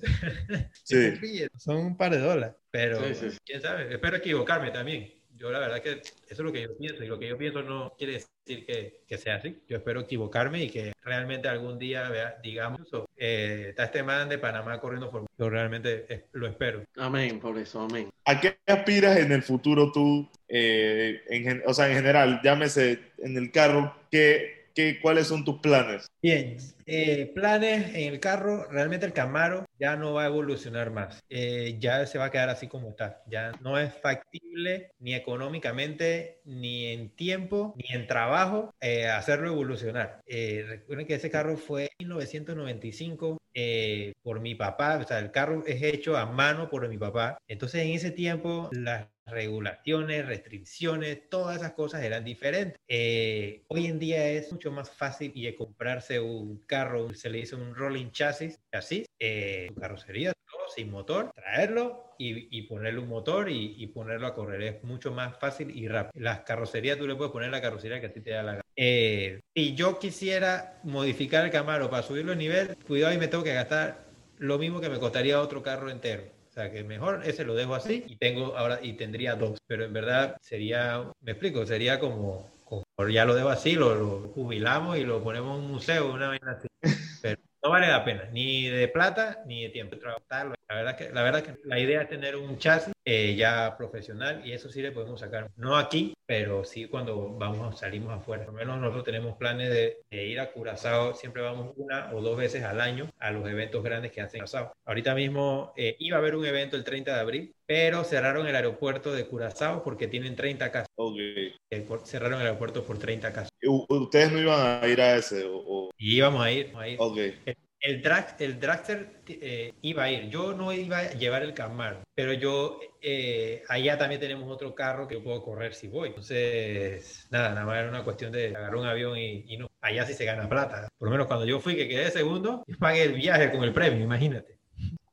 Sí. Es un billete, Son un par de dólares. Pero Sí, sí, sí. quién sabe, espero equivocarme también. Yo la verdad que eso es lo que yo pienso y lo que yo pienso no quiere decir que, que sea así. Yo espero equivocarme y que realmente algún día vea, digamos, eh, está este man de Panamá corriendo por Yo realmente es- lo espero. Amén, por eso, amén. ¿A qué aspiras en el futuro tú? eh, en o sea, en general, llámese en el carro, ¿qué, qué, ¿cuáles son tus planes? Bien, eh, planes en el carro, realmente el Camaro ya no va a evolucionar más, Eh, ya se va a quedar así como está, ya no es factible ni económicamente, ni en tiempo, ni en trabajo eh, hacerlo evolucionar. Eh, recuerden que ese carro fue en 1995 eh, por mi papá, o sea, el carro es hecho a mano por mi papá, entonces en ese tiempo las regulaciones, restricciones, todas esas cosas eran diferentes. Eh, hoy en día es mucho más fácil y comprarse un carro, se le dice un rolling chasis, chasis, eh, carrocería, todo sin motor, traerlo y, y ponerle un motor y, y ponerlo a correr. Es mucho más fácil y rápido. Las carrocerías, tú le puedes poner la carrocería que a ti te da la gana. Eh, si yo quisiera modificar el Camaro para subirlo de nivel, cuidado y me tengo que gastar lo mismo que me costaría otro carro entero. Sea, que mejor ese lo dejo así y tengo ahora y tendría dos. Pero en verdad sería, me explico, sería como, como ya lo dejo así, lo, lo jubilamos y lo ponemos en un museo, una vaina así. Pero no vale la pena, ni de plata ni de tiempo. Trabajarlo. La verdad que la verdad que la idea es tener un chasis eh, ya profesional y eso sí le podemos sacar. No aquí, pero sí cuando vamos salimos afuera. Por lo menos nosotros tenemos planes de, de ir a Curazao. Siempre vamos una o dos veces al año a los eventos grandes que hacen Curazao. Ahorita mismo eh, iba a haber un evento el 30 de abril, pero cerraron el aeropuerto de Curazao porque tienen 30 casos. Ok. Eh, cerraron el aeropuerto por 30 casos. ¿Ustedes no iban a ir a ese? O, o- Y íbamos a ir, íbamos a ir. Ok. El, drag, el dragster eh, iba a ir. Yo no iba a llevar el Camaro, pero yo eh, allá también tenemos otro carro que yo puedo correr si voy. Entonces, nada, nada más era una cuestión de agarrar un avión y, y no. Allá sí se gana plata. Por lo menos cuando yo fui, que quedé segundo, pagué el viaje con el premio, imagínate.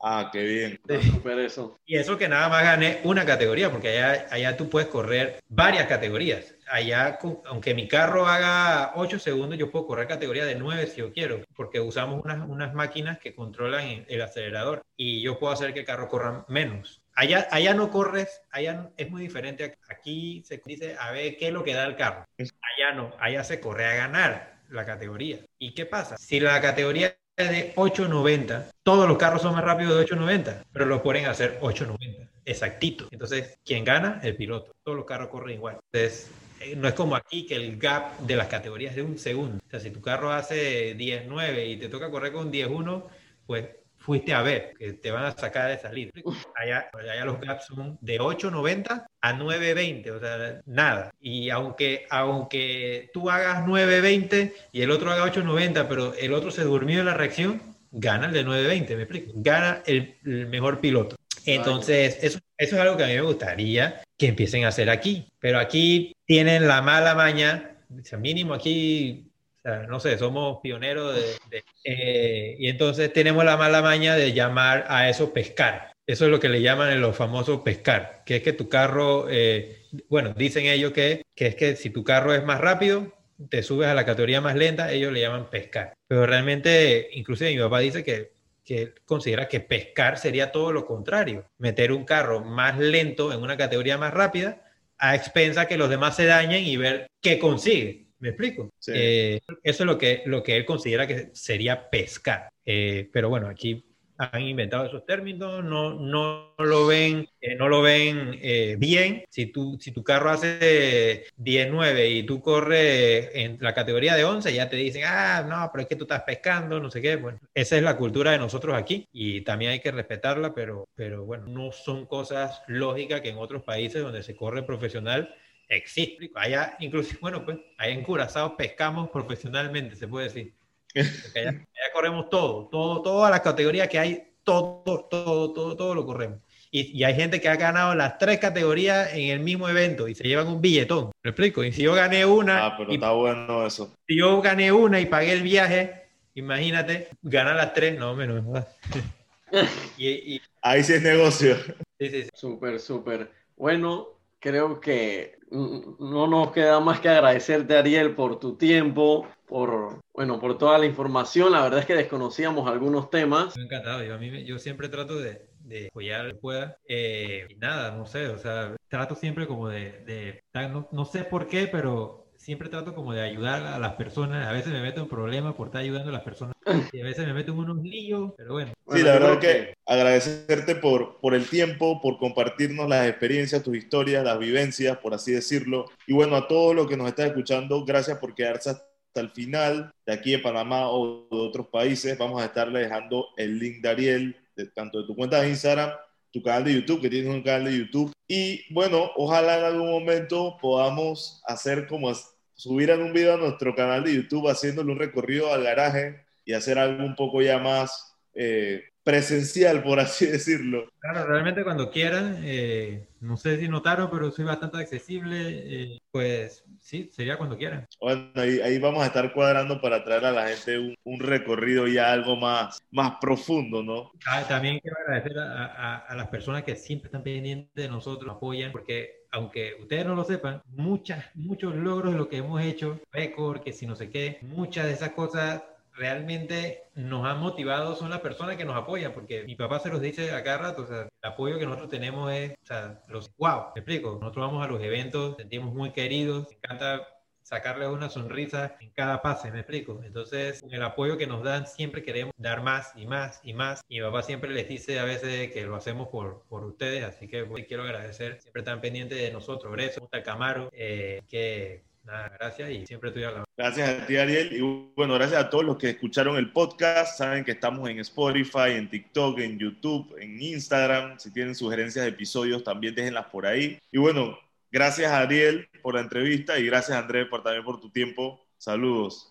Ah, qué bien. Súper eso. Y eso que nada más gané una categoría, porque allá, allá tú puedes correr varias categorías. Allá, aunque mi carro haga 8 segundos, yo puedo correr categoría de 9 si yo quiero, porque usamos unas, unas máquinas que controlan el, el acelerador y yo puedo hacer que el carro corra menos. Allá, allá no corres, allá es muy diferente. Aquí se dice a ver qué es lo que da el carro. Allá no, allá se corre a ganar la categoría. ¿Y qué pasa? Si la categoría de 8.90, todos los carros son más rápidos de 8.90, pero lo a hacer 8.90, exactito. Entonces, ¿quién gana? El piloto. Todos los carros corren igual. Entonces, eh, no es como aquí que el gap de las categorías es de un segundo. O sea, si tu carro hace 10.9 y te toca correr con 10.1, pues fuiste a ver que te van a sacar de salir. Allá, allá los gaps son de 8.90 a 9.20, o sea, nada. Y aunque, aunque tú hagas 9.20 y el otro haga 8.90, pero el otro se durmió en la reacción, gana el de 9.20, me explico. Gana el, el mejor piloto. Entonces, eso, eso es algo que a mí me gustaría que empiecen a hacer aquí. Pero aquí tienen la mala maña, o sea, mínimo aquí sea, no sé, somos pioneros de... eh, y entonces tenemos la mala maña de llamar a eso pescar. Eso es lo que le llaman en los famosos pescar, que es que tu carro, eh, bueno, dicen ellos que, que es que si tu carro es más rápido, te subes a la categoría más lenta, ellos le llaman pescar. Pero realmente, inclusive mi papá dice que, que considera que pescar sería todo lo contrario, meter un carro más lento en una categoría más rápida a expensa que los demás se dañen y ver qué consigue. ¿Me explico? Sí. Eh, eso es lo que, lo que él considera que sería pescar. Eh, pero bueno, aquí han inventado esos términos, no, no lo ven, eh, no lo ven eh, bien. Si, tú, si tu carro hace 19 y tú corres en la categoría de 11, ya te dicen, ah, no, pero es que tú estás pescando, no sé qué. Bueno, esa es la cultura de nosotros aquí y también hay que respetarla, pero, pero bueno, no son cosas lógicas que en otros países donde se corre profesional existe. Allá, inclusive, bueno, pues, allá en Curazao pescamos profesionalmente, se puede decir. Porque allá, allá corremos todo, todo, todas las categorías que hay, todo, todo, todo, todo lo corremos. Y, y hay gente que ha ganado las tres categorías en el mismo evento y se llevan un billetón. ¿Me explico? Y si yo gané una, Ah, pero y está bueno eso. si yo gané una y pagué el viaje, imagínate, ganar las tres, no, menos. y, y- Ahí sí es negocio. sí, sí, sí. Súper, súper. Bueno, creo que no nos queda más que agradecerte, Ariel, por tu tiempo, por, bueno, por toda la información. La verdad es que desconocíamos algunos temas. Me encantado. Yo, a mí, yo siempre trato de, de apoyar lo pueda. Eh, y nada, no sé, o sea, trato siempre como de, de no, no sé por qué, pero siempre trato como de ayudar a las personas. A veces me meto en problemas por estar ayudando a las personas. Y a veces me meto en unos líos, pero bueno. Sí, la verdad que agradecerte por, por el tiempo, por compartirnos las experiencias, tus historias, las vivencias, por así decirlo. Y bueno, a todos los que nos están escuchando, gracias por quedarse hasta el final de aquí de Panamá o de otros países. Vamos a estarle dejando el link de Ariel, tanto de tu cuenta de Instagram tu canal de YouTube, que tienes un canal de YouTube. Y bueno, ojalá en algún momento podamos hacer como subir en un video a nuestro canal de YouTube haciéndole un recorrido al garaje y hacer algo un poco ya más eh, presencial, por así decirlo. Claro, realmente cuando quieran, eh, no sé si notaron, pero soy bastante accesible, eh, pues sí, sería cuando quieran. Bueno, ahí, vamos a estar cuadrando para traer a la gente un, recorrido ya algo más, más profundo, ¿no? Ah, también quiero agradecer a, a, las personas que siempre están pendientes de nosotros, apoyan, porque aunque ustedes no lo sepan, muchas, muchos logros de lo que hemos hecho, récord, que si no sé qué, muchas de esas cosas realmente nos han motivado son las personas que nos apoyan, porque mi papá se los dice a cada rato, o sea, el apoyo que nosotros tenemos es, o sea, los, wow, me explico, nosotros vamos a los eventos, sentimos muy queridos, me encanta sacarle una sonrisa en cada pase, me explico. Entonces, con el apoyo que nos dan, siempre queremos dar más y más y más. Y mi papá siempre les dice a veces que lo hacemos por, por ustedes, así que pues, quiero agradecer, siempre están pendientes de nosotros, Breso, Camaro, eh, que Nada, gracias y siempre estoy la Gracias a ti, Ariel. Y bueno, gracias a todos los que escucharon el podcast. Saben que estamos en Spotify, en TikTok, en YouTube, en Instagram. Si tienen sugerencias de episodios, también déjenlas por ahí. Y bueno, gracias Ariel por la entrevista y gracias, Andrés, por, también por tu tiempo. Saludos.